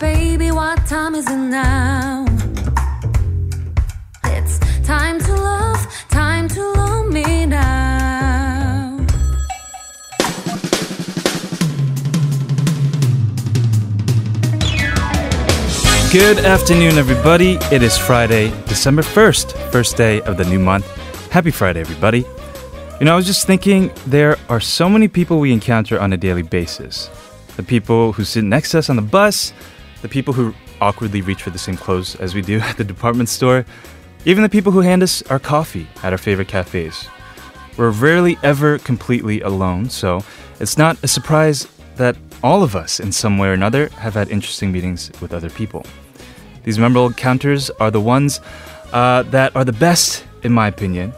Baby, what time is it now? It's time to love, time to love me now. Good afternoon, everybody. It is Friday, December 1st, first day of the new month. Happy Friday, everybody. You know, I was just thinking there are so many people we encounter on a daily basis. The people who sit next to us on the bus, the people who awkwardly reach for the same clothes as we do at the department store, even the people who hand us our coffee at our favorite cafes. We're rarely ever completely alone, so it's not a surprise that all of us, in some way or another, have had interesting meetings with other people. These memorable encounters are the ones uh, that are the best, in my opinion.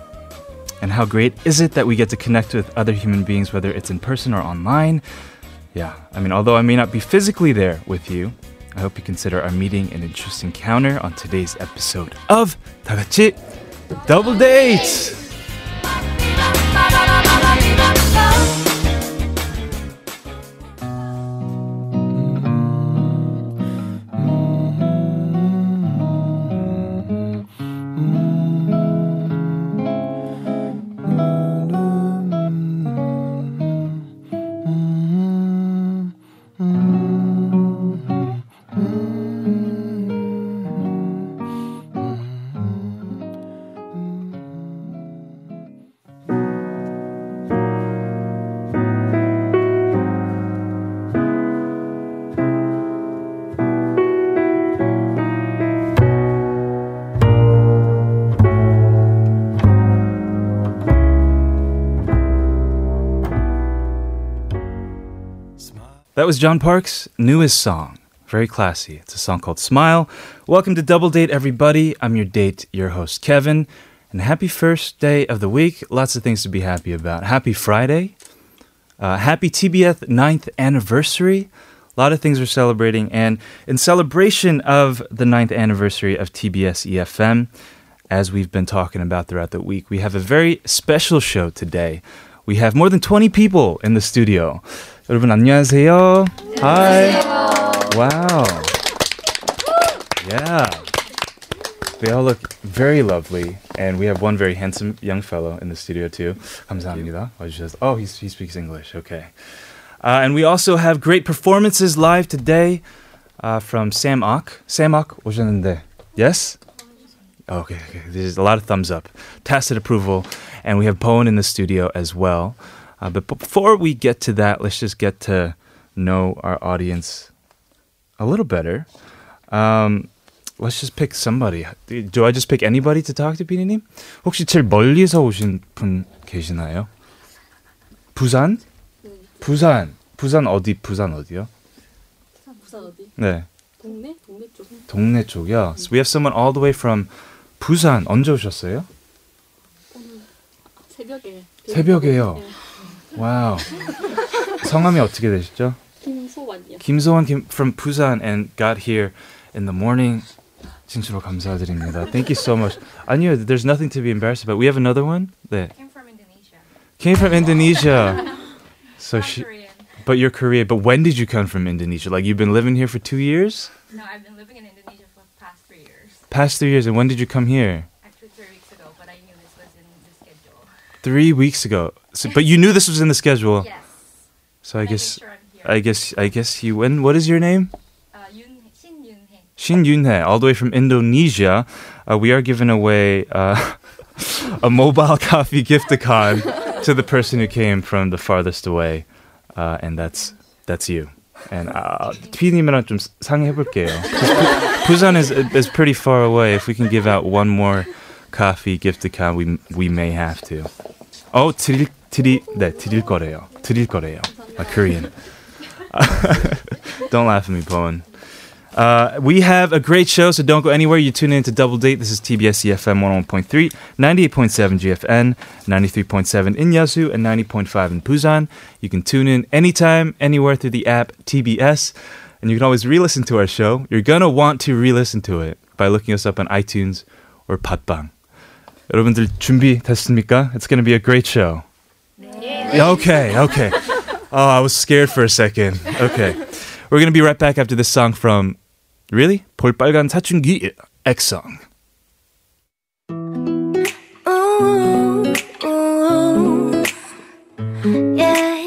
And how great is it that we get to connect with other human beings, whether it's in person or online? Yeah, I mean, although I may not be physically there with you, I hope you consider our meeting an interesting encounter on today's episode of 다 같이 Double Date! Was John Park's newest song. Very classy. It's a song called Smile. Welcome to Double Date, everybody. I'm your date, your host, Kevin. And happy first day of the week. Lots of things to be happy about. Happy Friday. Uh, happy TBS 9th anniversary. A lot of things we're celebrating. And in celebration of the 9th anniversary of TBS EFM, as we've been talking about throughout the week, we have a very special show today. We have more than 20 people in the studio. 여러분 안녕하세요. Hi. Wow. Yeah. They all look very lovely, and we have one very handsome young fellow in the studio too. 감사합니다. Oh, he speaks English. Okay. Uh, and we also have great performances live today uh, from Sam Ock. Sam Ock 오셨는데. Yes? Okay, okay. There's a lot of thumbs up, tacit approval, and we have Boeun in the studio as well. Uh, but before we get to that, let's just get to know our audience a little better. Um, let's just pick somebody. Do I just pick anybody to talk to, 비니님? 혹시 제일 멀리서 오신 분 계시나요? 부산? 부산. 부산 어디? 부산 어디요? 부산 어디? 네, 동네? 동네 쪽. 동네 쪽이요. So we have someone all the way from 부산. 언제 오셨어요? 새벽에. 새벽에요? 네. 와우. 성함이 어떻게 되시죠? 김소환이요. 김소원 김 from Busan and got here in the morning. 진짜로 감사드립니다. Thank you so much. 아니요, there's nothing to be embarrassed about. We have another one. 네. came from Indonesia. Came from Indonesia. So I'm she, Korean. but you're Korean. But when did you come from Indonesia? Like you've been living here for two years, No, I've been living in Indonesia for the past three years. past three years. And when did you come here? Three weeks ago. So, but you knew this was in the schedule. Yes. So I And I guess, made sure I'm here. I guess, I guess you. When? What is your name? uh, Yoon, Shin Yoon-hae. Shin Yunhe, all the way from Indonesia. Uh, we are giving away uh, a mobile coffee gift-a-con to the person who came from the farthest away, uh, and that's that's you. And uh, 피디님이랑 좀 상의해볼게요. 'Cause Pu- Busan is is pretty far away. If we can give out one more coffee gift account we we may have to. 어 드릴 드릴 네 드릴 거래요. 드릴 거래요. A Korean. don't laugh at me, Boeun. Uh, we have a great show, so don't go anywhere. You tune in to Double Date. This is TBS EFM 101.3, 98.7 GFN, 93.7 in Yeosu, and 90.5 in Busan. You can tune in anytime, anywhere through the app TBS, and you can always re listen to our show. You're going to want to re listen to it by looking us up on iTunes or Podbbang. 여러분들 준비됐습니까? It's gonna be a great show. Yeah, Okay, okay. Oh, I was scared for a second. Okay. We're going to be right back after this song from Really? 볼빨간 사춘기 액성. Ooh, ooh, yeah.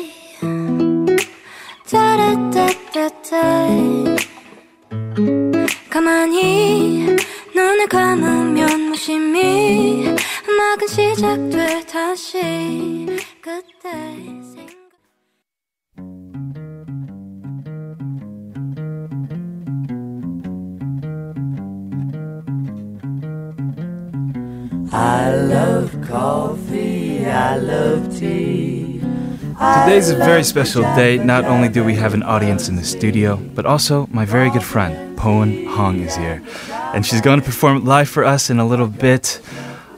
시작돼 다시 그때 I love coffee, I love tea. Today is a very special day. Not only do we have an audience in the studio, but also my very good friend, Boeun Hong, is here. And she's going to perform live for us in a little bit.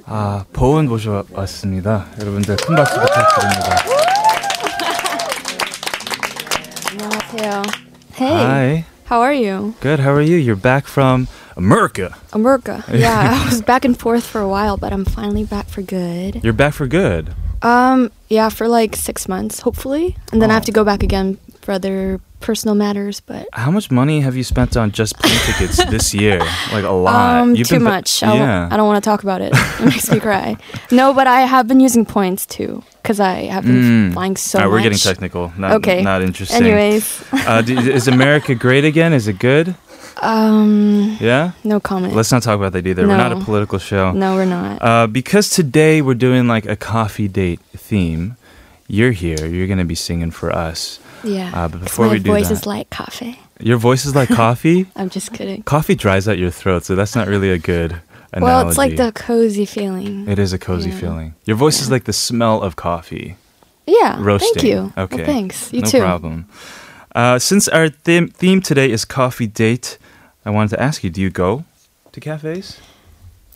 아, 보은 모셔왔습니다. 여러분들 큰 박수 부탁드립니다. 안녕하세요. Hey, Hi. how are you? Good. How are you? You're back from America. America. Yeah, I was back and forth for a while, but I'm finally back for good. You're back for good. Um, yeah, for like six months, hopefully, and then I have Oh. to go back again for other personal matters. But How much money have you spent on just plane tickets this year? Like a lot. um, You've too much. I, yeah. I don't want to talk about it. It makes me cry. No, but I have been using points too because I have been Mm. flying so All right, much. we're getting technical. Not, Okay. Not interesting. Anyways, uh, d- is America great again? Is it good? um, Yeah. no comment. Let's not talk about that either. We're not a political show. no, we're not. Uh, because today we're doing like a coffee date theme. You're here. You're gonna be singing for us. Yeah. uh, but before my we do voice is like coffee. Your voice is like coffee. I'm just kidding. coffee dries out your throat, so that's not really a good analogy. Well, it's like the cozy feeling. It is a cozy Yeah. feeling. Your voice is like the smell of coffee. Yeah. Roasting. Thank you. Okay. Well, thanks. You no too. No problem. Uh, since our theme, theme today is coffee date, I wanted to ask you: Do you go to cafes?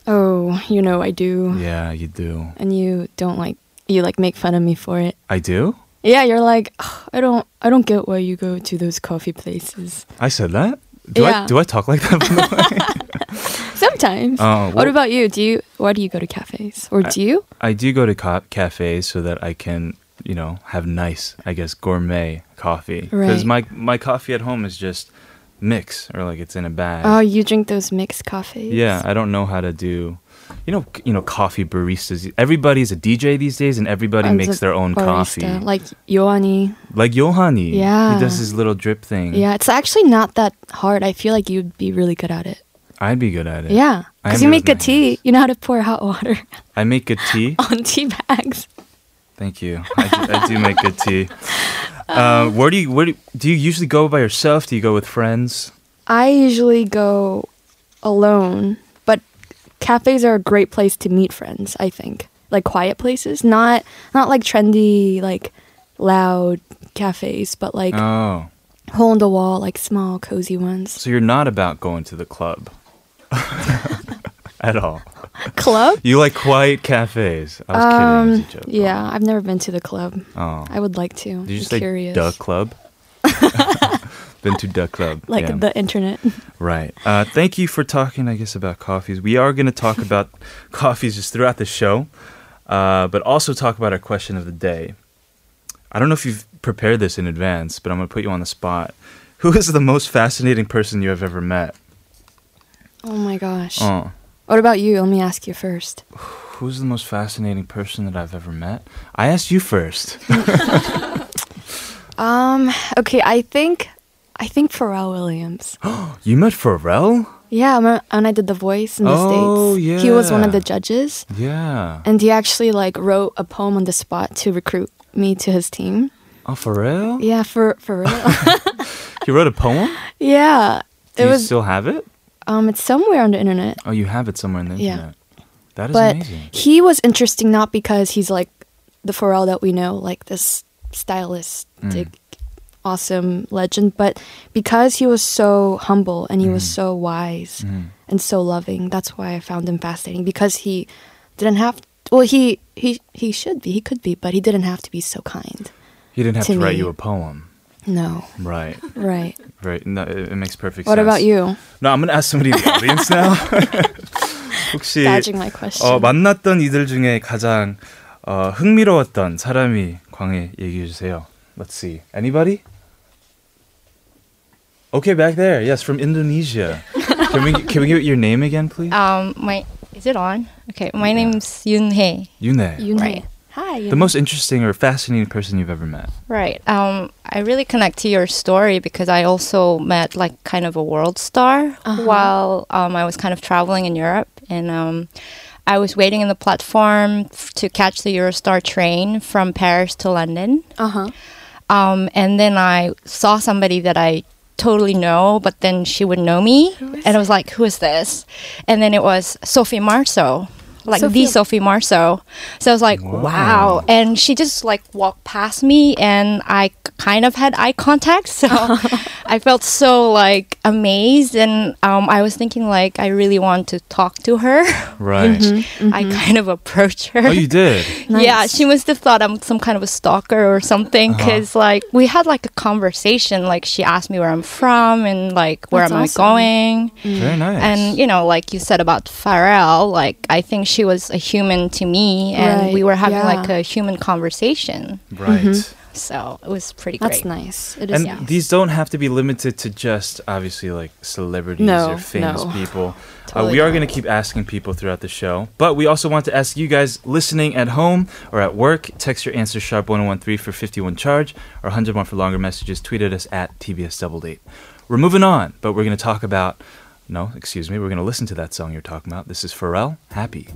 Oh, you know I do. Yeah, you do. And you don't like you like make fun of me for it. I do. Yeah, you're like "Ugh, I don't I don't get why you go to those coffee places. I said that. Do I Yeah. do I talk like that? by the way? Sometimes. Oh, what about you? Do you why do you go to cafes? Or do you? I do go to ca- cafes so that I can, you know, have nice, I guess, gourmet coffee. Because Right. my my coffee at home is just mix or like it's in a bag. Oh, you drink those mixed coffees? Yeah, I don't know how to do. You know, you know, coffee baristas. Everybody's a DJ these days, and everybody makes their own barista, coffee. Like Yoani. Like Yohani, Yeah. he does his little drip thing. Yeah, it's actually not that hard. I feel like you'd be really good at it. I'd be good at it. Yeah. Because you make good tea. You know how to pour hot water I make good tea. on tea bags. Thank you. I do, I do make good tea. Uh, where do you where do, do you usually go by yourself? Do you go with friends? I usually go alone, cafes are a great place to meet friends, I think. Like quiet places, not not like trendy like loud cafes, but like Oh, hole in the wall, like small cozy ones. so you're not about going to the club at all. Club? You like quiet cafes. I was kidding. It was joke. Um, yeah, I've never been to the club. Oh. I would like to. Did you I'm just say curious. duck club? Been to duck club. Like yeah. the internet. Right. Uh, thank you for talking, I guess, about coffees. We are going to talk about coffees just throughout the show, uh, but also talk about our question of the day. I don't know if you've prepared this in advance, but I'm going to put you on the spot. Who is the most fascinating person you have ever met? oh my gosh. Oh. What about you? Let me ask you first. Who's the most fascinating person that I've ever met? I asked you first. Um, okay, I think I think Pharrell Williams. you met Pharrell? Yeah, when when I did the voice in the Oh, States. He was one of the judges. Yeah. And he actually like wrote a poem on the spot to recruit me to his team. Oh, Pharrell? Yeah, for for real. He wrote a poem? yeah. Do it you was still have it? um it's somewhere on the internet. Oh, you have it somewhere on the Yeah. internet. That is But amazing. he was interesting not because he's like the Pharrell that we know, like this stylistic Mm awesome legend, but because he was so humble and he was Mm. so wise Mhm. and so loving, that's why I found him fascinating because he didn't have well he he he should be, he could be, but he didn't have to be so kind. He didn't have to, to write me. you a poem. No. Right. Right. Right. No, it, it makes perfect What sense. about you? No, I'm going to ask somebody in the audience now. 혹시 Dodging my question. 어, 만났던 이들 중에 가장 어, 흥미로웠던 사람이 광해 얘기해 주세요. Let's see. Anybody? Okay, back there. Yes, from Indonesia. can we can we get your name again, please? Um, my is it on? Okay, my name's Yoon Hee. Yune. Yune. Right. Hi. The most interesting or fascinating person you've ever met. Right. Um, I really connect to your story because I also met like kind of a world star Uh-huh. while um, I was kind of traveling in Europe, and um, I was waiting in the platform f- to catch the Eurostar train from Paris to London. Uh huh. Um, and then I saw somebody that I totally know, but then she would know me, and I was like, "Who is this?" And then it was Sophie Marceau, like the Sophie- Marceau. So I was like, Wow. "Wow!" And she just like walked past me, and I kind of had eye contact, so I felt so like amazed, and um, I was thinking like I really want to talk to her. Right. I kind of approached her. Oh, you did. Yeah, she must have thought I'm some kind of a stalker or something Uh-huh. because, like, we had like a conversation. Like, she asked me where I'm from and like where That's am awesome. I going. Very nice. And you know, like you said about Pharrell, like I think she was a human to me, and Right, we were having yeah. like a human conversation. right. So it was pretty That's nice. It is And nice. these don't have to be limited to just obviously like celebrities No, or famous no. people. uh, Totally we are going to keep asking people throughout the show, but we also want to ask you guys listening at home or at work. Text your answer sharp 1013 for 51 charge or 101 for longer messages. Tweet at us at TBS Double Date. We're moving on, but we're going to talk about. No, excuse me. We're going to listen to that song you're talking about. This is Pharrell, Happy.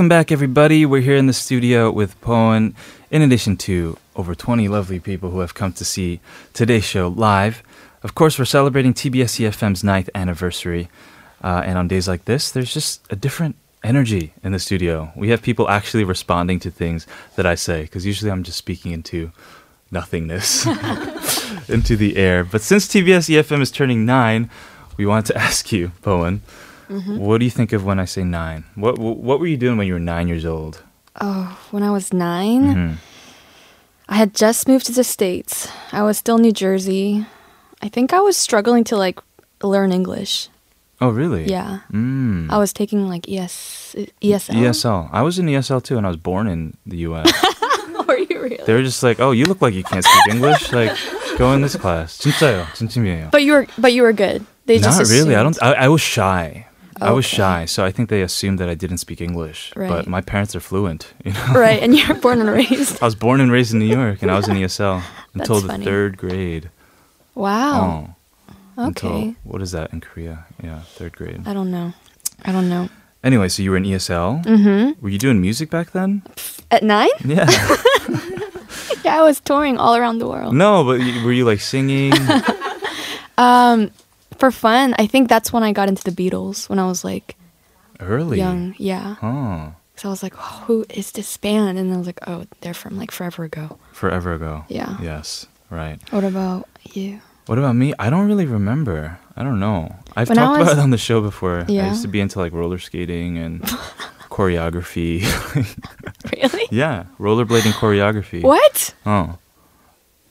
Welcome back, everybody. We're here in the studio with Boeun, in addition to over 20 lovely people who have come to see today's show live. Of course, we're celebrating TBS EFM's ninth anniversary. Uh, and on days like this, there's just a different energy in the studio. We have people actually responding to things that I say, because usually I'm just speaking into nothingness, into the air. But since TBS EFM is turning nine, we want to ask you, Poen, what do you think of when I say nine? What What were you doing when you were nine years old? oh, when I was 9 Mhm. I had just moved to the States. I was still in New Jersey. I think I was struggling to like learn English. Oh, really? Yeah. Mm. I was taking like E ES, ESL. ESL. I was in ESL too, and I was born in the U.S. Were you really? they were just like, "Oh, you look like you can't speak English. Like, go in this class." 진짜요, 진심이에요. But you were, but you were good. They just Not really. I assumed. don't. I, I was shy. I was shy, so I think they assumed that I didn't speak English. Right. But my parents are fluent. You know. right, and you're born and raised. I was born and raised in New York, and I was in ESL until That's the funny. third grade. Wow. Oh, okay. Until what is that in Korea? Yeah, third grade. I don't know. I don't know. Anyway, so you were in ESL. Mm-hmm. Were you doing music back then? At nine? Yeah. Yeah, I was touring all around the world. no, but were you like singing? Um, for fun, I think that's when I got into the Beatles when I was like Early. young. Yeah. Oh, So I was like, oh, who is this band? And I was like, oh, they're from like forever ago. forever ago. Yeah. Yes. Right. What about you? What about me? I don't really remember. I don't know. I've When I talked about it on the show before. I Yeah. used to be into like roller skating and choreography. Really? yeah, rollerblading choreography. What? Oh.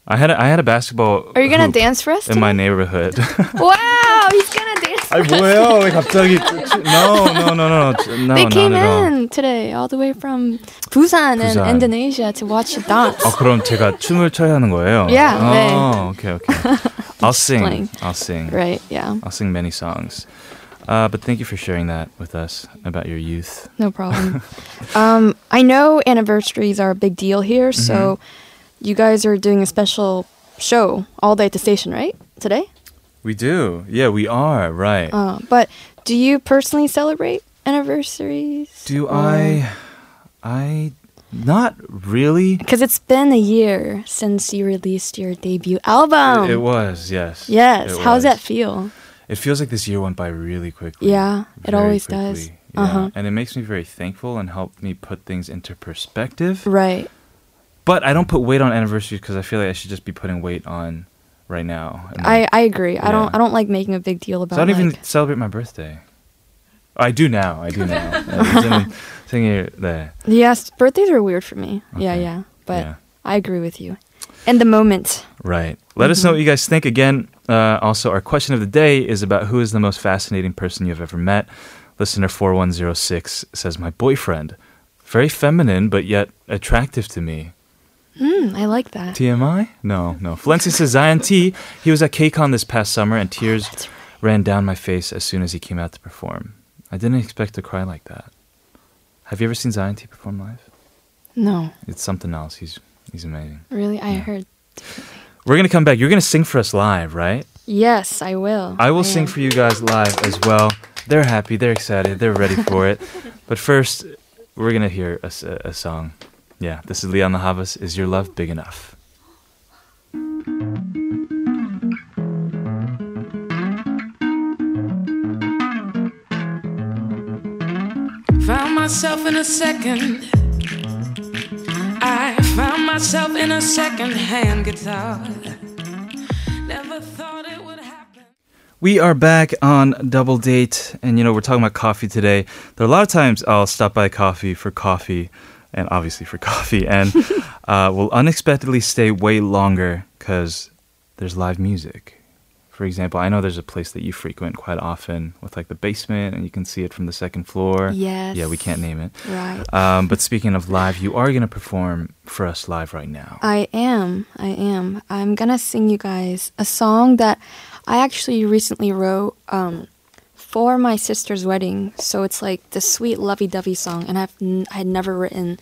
I had a, I had a basketball. Are you gonna hoop dance for us? in my today? neighborhood? wow, he's gonna dance. For 아니 us. 뭐예요? 왜 갑자기 No, no, no, no, no. they not came at all. in today, all the way from Busan, and Busan. Indonesia to watch you dance. 어 그럼 제가 춤을 춰야 하는 거예요? Yeah, Oh, okay, okay. I'll sing. playing. I'll sing. Right? Yeah. I'll sing many songs. Uh, but thank you for sharing that with us about your youth. No problem. um, I know anniversaries are a big deal here, so you guys are doing a special show all day at the station, right? Today? We do. Yeah, we are. Right. Uh, but do you personally celebrate anniversaries? do I? I. Not really. Because it's been a year since you released your debut album. it, it was, yes. Yes. How does that feel? It feels like this year went by really quickly. Yeah, it always does. Yeah. Uh-huh. And it makes me very thankful and helped me put things into perspective. Right. But I don't put weight on anniversaries because I feel like I should just be putting weight on right now. And I, like- I agree. I don't Yeah. I don't like making a big deal so about I don't even like, celebrate my birthday. I do now. I do now. 네, 생일 네. Yes, birthdays are weird for me. Yeah, Okay. yeah. But Yeah. I agree with you. And the moment. Right. Let us know what you guys think. Again, uh, also, our question of the day is about who is the most fascinating person you've ever met. Listener 4106 says, My boyfriend. Very feminine, but yet attractive to me. Mm, I like that. TMI? No, no. Valencia says, Zion T. He was at KCON this past summer, and tears That's right. ran down my face as soon as he came out to perform. I didn't expect to cry like that. Have you ever seen Zion T perform live? No, It's something else. He's he's amazing. really, I heard. We're gonna come back. You're gonna sing for us live, right? Yes, I will. I will sing am. for you guys live as well. They're happy, they're excited, they're ready for it. But first, we're gonna hear a song. Yeah, this is Lianne La Havas. Is your love big enough? Found myself in a second. I found myself in a second hand guitar. Never thought it would happen. We are back on Double Date, and you know, we're talking about coffee today. There are a lot of times I'll stop by coffee for coffee, and obviously for coffee, and uh, will unexpectedly stay way longer because there's live music. For example, I know there's a place that you frequent quite often with like the basement, and you can see it from the second floor. Yes. Yeah, we can't name it. Right. Um, but speaking of live, you are going to perform for us live right now. I am. I am. I'm gonna sing you guys a song that I actually recently wrote um, for my sister's wedding. So it's like the sweet lovey-dovey song, and I've n- I had never written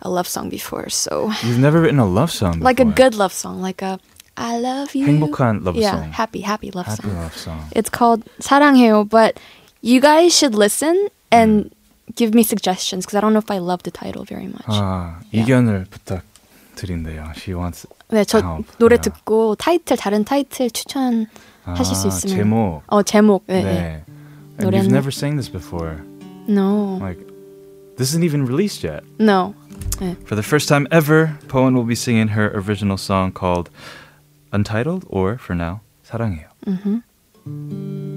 a love song before. So You've never written a love song like a before. good love song, like a I love you. 행복한 love yeah, song. happy, happy love Happy song. love song. It's called 사랑해요, but you guys should listen and give me suggestions because I don't know if I love the title very much. 아, Yeah. 의견을 부탁드린대요. She wants 네, 저 help. 노래 Yeah. 듣고 타이틀 다른 타이틀 추천 하실 수 있으면 제목 어 제목 네, 네. 네. 노래 You've never sang this before. No. Like this isn't even released yet. No. 네. For the first time ever, Boeun will be singing her original song called Untitled or for now 사랑해요. Mm-hmm.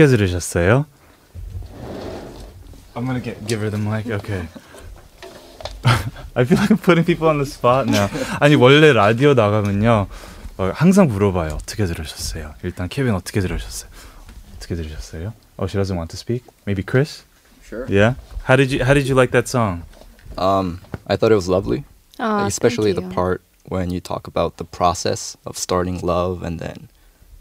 어떻게 들으셨어요? I'm gonna get give her the mic. Okay. I feel like I'm putting people on the spot now. 아니 원래 라디오 나가면요 어, 항상 물어봐요. 어떻게 들으셨어요? 일단 케빈 어떻게 들으셨어요? 어떻게 들으셨어요? Oh, she doesn't want to speak. Maybe Chris? Sure. Yeah. How did you How did you like that song? Um, I thought it was lovely, Aw, especially thank the you. part when you talk about the process of starting love and then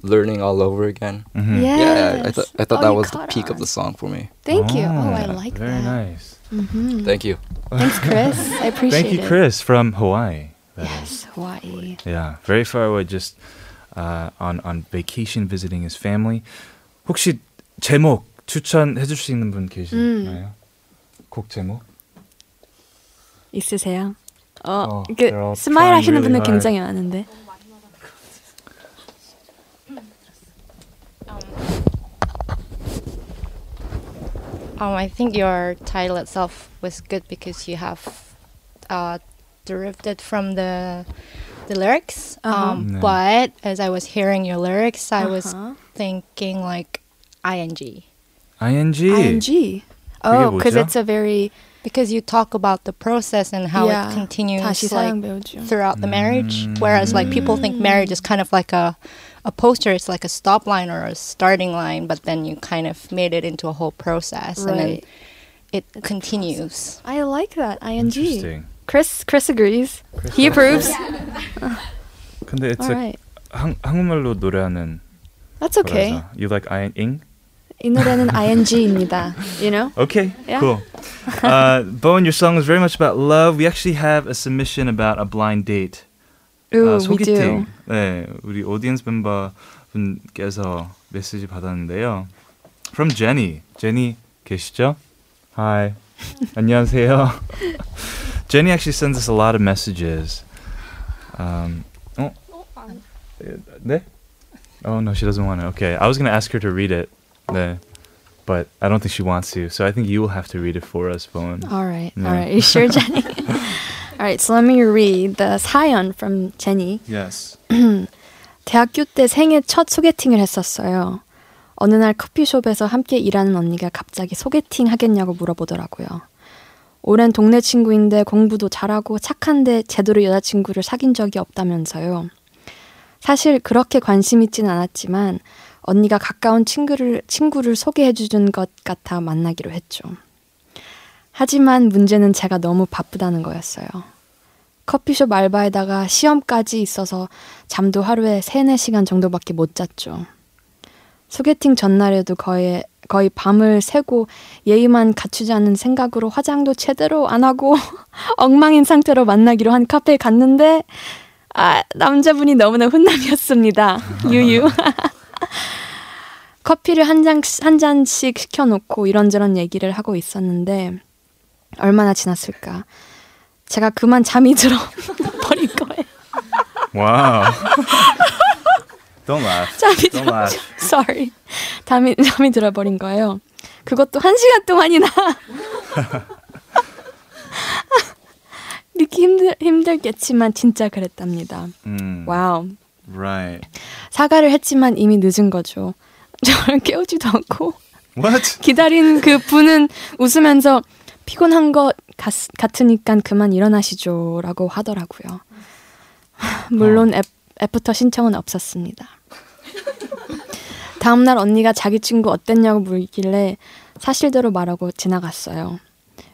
learning all over again. Mhm. Yes. Yeah, I thought I thought Oh, that you was the caught peak of on. the song for me. Thank you. Oh, I Oh, like very that. nice. Mhm. Thank you. Thanks, Chris. I appreciate Thank you, it. Chris from Hawaii. That is. Yes, Hawaii. Yeah, very far away, just uh, on on vacation visiting his family. 혹시 제목 추천해 줄 수 있는 분 계시나요? 곡 제목? 있으세요? 어, 어, 이렇게 they're all 스마일 trying 하시는 really 분들 hard. 굉장히 많은데. Um, I think your title itself was good because you have uh, derived it from the the lyrics. Uh-huh. Um, no. But as I was hearing your lyrics, I uh-huh. was thinking like ing. ing. ing. Oh, because it's a very because you talk about the process and how yeah. it continues like, throughout the marriage, mm. whereas like people think mm. marriage is kind of like a a poster is like a stop line or a starting line, but then you kind of made it into a whole process, right. and then it it's continues. I like that. ING. Interesting. Chris, Chris agrees. Chris he approves. 근데 it's All right. 한, 한국말로 노래하는 That's okay. 거라서. You like ing? 이 노래는 ing입니다. You know? Okay, yeah. cool. Uh, Boeun, your song is very much about love. We actually have a submission about a blind date. Ooh, 아, 소개팅. 네, 우리 오디언스 멤버 분께서 메시지 받았는데요. From Jenny. Jenny 계시죠? Hi. 안녕하세요. Jenny actually sends us a lot of messages. Um, oh. 네? Oh no, she doesn't want it. Okay, I was gonna ask her to read it. 네. But I don't think she wants to, so I think you will have to read it for us, Boeun. All right, yeah. all right. You sure, Jenny? all right. So let me read the 사연 from Jenny. Yes. 대학교 때 생애 첫 소개팅을 했었어요. 어느 날 커피숍에서 함께 일하는 언니가 갑자기 소개팅 하겠냐고 물어보더라고요. 오랜 동네 친구인데 공부도 잘하고 착한데 제대로 여자친구를 사귄 적이 없다면서요. 사실 그렇게 관심 있진 않았지만 언니가 가까운 친구를, 친구를 소개해 주는 것 같아 만나기로 했죠. 하지만 문제는 제가 너무 바쁘다는 거였어요. 커피숍 알바에다가 시험까지 있어서 잠도 하루에 3, 4시간 정도밖에 못 잤죠. 소개팅 전날에도 거의, 거의 밤을 새고 예의만 갖추지 않은 생각으로 화장도 제대로 안 하고 엉망인 상태로 만나기로 한 카페에 갔는데 아, 남자분이 너무나 훈남이었습니다. 유유. 커피를 한, 잔, 한 잔씩 시켜놓고 이런저런 얘기를 하고 있었는데 얼마나 지났을까. 제가 그만 잠이 들어 버린 거예요. Wow. Don't laugh. 잠이 Don't 들어. laugh. Sorry. 잠이 잠이 들어 버린 거예요. 그것도 한 시간 동안이나. 믿기 힘들 힘들겠지만 진짜 그랬답니다. Mm, 와우. Right. 사과를 했지만 이미 늦은 거죠. 저를 깨우지도 않고 What? 기다린 그 분은 웃으면서 피곤한 것 같, 같으니까 그만 일어나시죠 라고 하더라고요. 물론 앱, 애프터 신청은 없었습니다. 다음날 언니가 자기 친구 어땠냐고 물길래 사실대로 말하고 지나갔어요.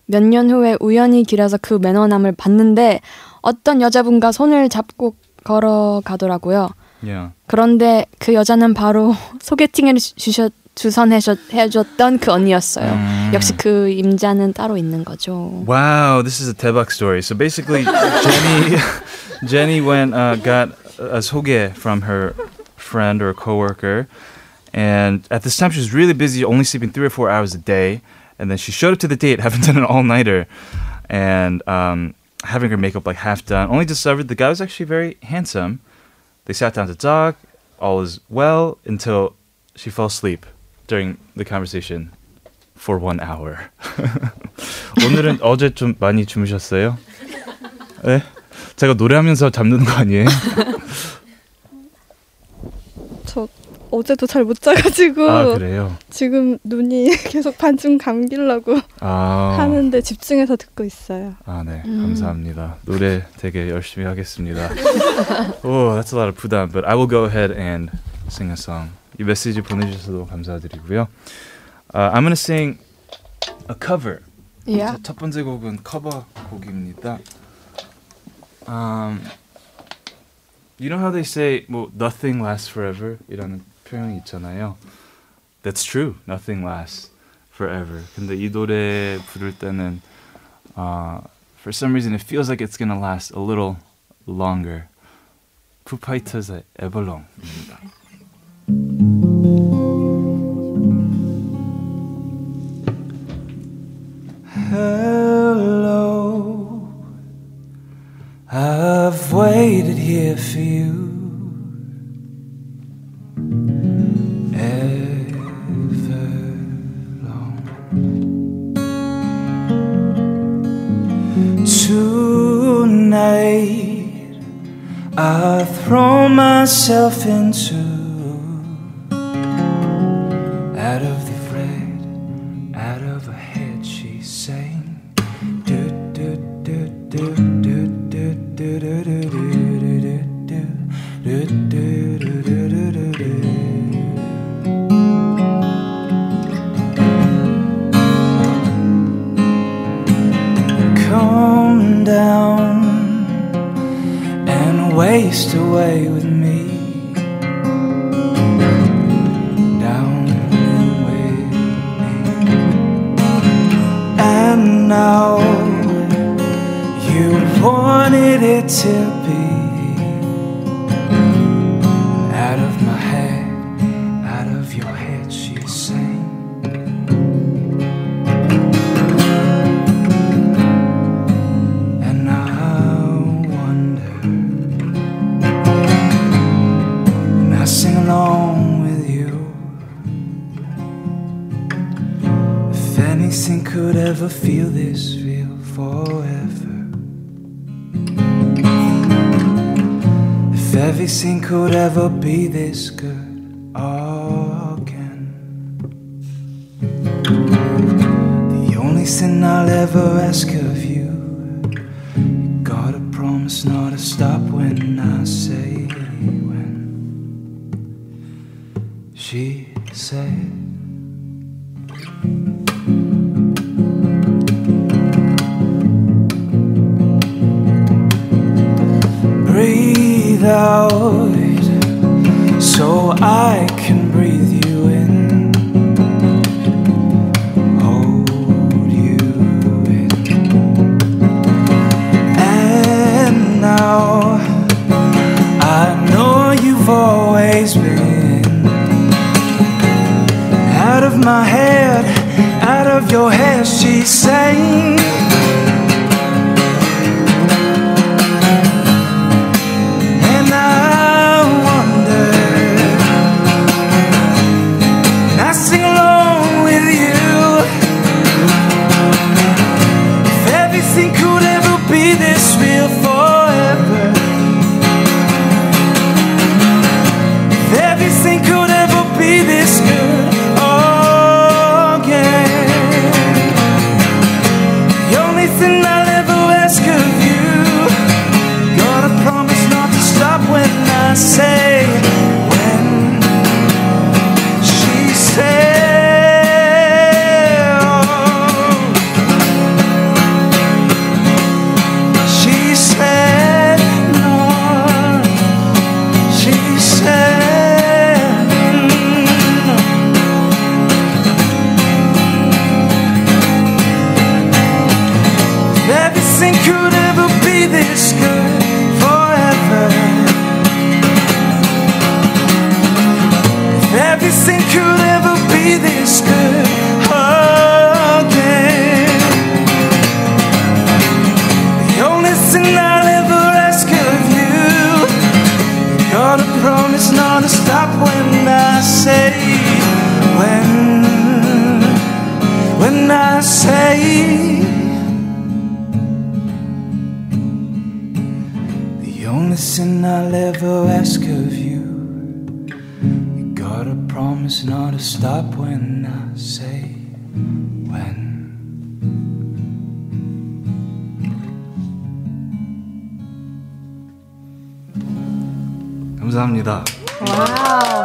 몇 년 후에 우연히 길에서 그 매너남을 봤는데 어떤 여자분과 손을 잡고 걸어가더라고요. Yeah. 그런데 그 여자는 바로 소개팅을 주셨, 주선해줬던 그 언니였어요. 음. 역시 그 임자는 따로 있는 거죠. Wow, this is a 대박 story. So basically, Jenny, Jenny went uh, got a soge from her friend or coworker, and at this time she was really busy, only sleeping three or four hours a day. And then she showed up to the date, having done an all nighter, and um, having her makeup like half done. Only discovered the guy was actually very handsome. They sat down to talk. All is well until she fell asleep During the conversation for one hour. 오늘은 어제 좀 많이 주무셨어요? 네? 제가 노래하면서 잠드는 거 아니에요? 저 어제도 잘 못 자가지고 아 그래요? 지금 눈이 계속 반쯤 감기려고 아, 하는데 집중해서 듣고 있어요. 아 네, 음. 감사합니다. 노래 되게 열심히 하겠습니다. oh, that's a lot of 부담, but I will go ahead and sing a song. 이 메시지 보내주셔서 감사드리고요. Uh, I'm gonna sing a cover. Yeah. 첫 번째 곡은 커버 곡입니다. Um, you know how they say 뭐 nothing lasts forever 이라는 표현이 있잖아요. That's true. Nothing lasts forever. 근데 이 노래 부를 때는 uh, for some reason it feels like it's gonna last a little longer. Foo Fighters의 Everlong입니다. Hello, I've waited here for you. Ever long. Tonight, I throw myself into to everything could ever be this good again. The only thing I'll ever ask of you, you gotta promise not to stop when I say when. She said. Out so I can breathe you in. Hold you in. And now I know you've always been out of my head, out of your head, she's saying. say. The only thing I'll ever ask of you, you gotta promise not to stop when I say when. 감사합니다. Wow.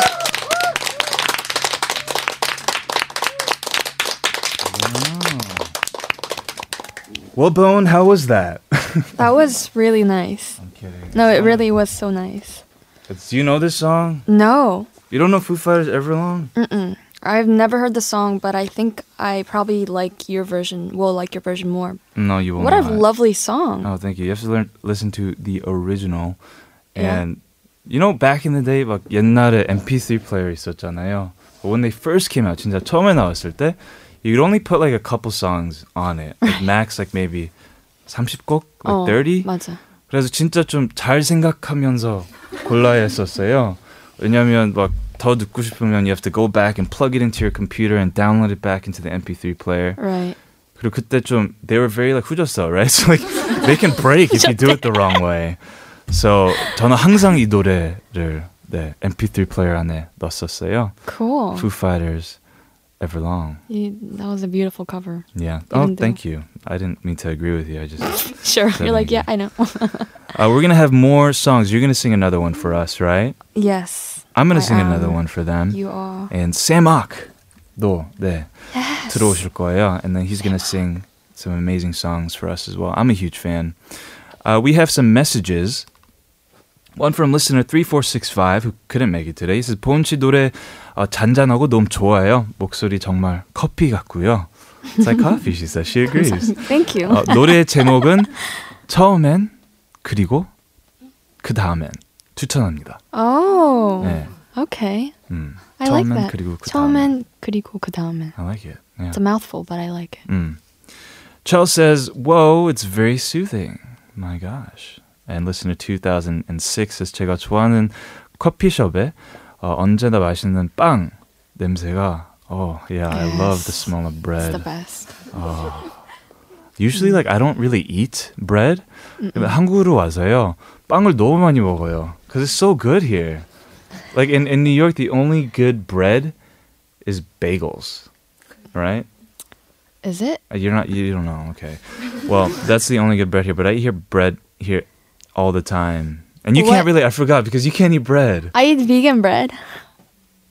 Well, Boeun, how was that? that was really nice. I'm kidding. No, it really was so nice. Do you know this song? No. You don't know Foo Fighters Everlong? Mm-mm. I've never heard the song, but I think I probably like your version. Will like your version more. No, you won't. What a lovely song. Oh, thank you. You have to learn, listen to the original. And yeah. you know, back in the day, 막 옛날에 MP3 player 있었잖아요. But when they first came out, 진짜 처음에 나왔을 때 you'd only put like a couple songs on it. Like max, like maybe 30곡, like 어, 30. 맞아. 그래서 진짜 좀 잘 생각하면서 골라야 했었어요. 왜냐면 막 더 듣고 싶으면 you have to go back and plug it into your computer and download it back into the MP3 player. Right. 그리고 그때 좀 they were very like 후졌어, right? So like they can break if you do it the wrong way. So 저는 항상 이 노래를 네, MP3 player 안에 넣었었어요. Cool. Foo Fighters Everlong. You, that was a beautiful cover. Yeah. Even oh, thank you. I didn't mean to agree with you. I just. sure. You're like, yeah, I know. uh, we're going to have more songs. You're going to sing another one for us, right? Yes. I'm going to sing am. another one for them. You are. And Sam Ock도 네, yes. 들어오실 And then he's going to sing some amazing songs for us as well. I'm a huge fan. Uh, we have some messages. One from listener 3465 who couldn't make it today. He says 보은 씨 노래 어, 잔잔하고 너무 좋아요. 목소리 정말 커피 같고요. It's like coffee, she says. She agrees. Thank you. 어, 노래 제목은 처음엔 그리고 그 다음엔 추천합니다. oh. 네. Okay. 음, I like 처음엔 that. 그리고 그 다음엔. 처음엔 그리고 그 다음엔. I like it. Yeah. It's a mouthful, but I like it. Mm. Chell says, Whoa, it's very soothing. My gosh. And listener 2006 says, 제가 좋아하는 커피숍에 어, 언제나 맛있는 빵 냄새가 Oh, yeah, I love the Yes. smell of It's bread. the best. Oh. Usually, like, I don't really eat bread. Mm-mm. 근데 한국으로 와서요, 빵을 너무 많이 먹어요. Because it's so good here. Like, in, in New York, the only good bread is bagels, right? Is it? Uh, You're not. You don't know. Okay. Well, that's the only good bread here. But I eat here bread here all the time, and you What? can't really. I forgot because you can't eat bread. I eat vegan bread.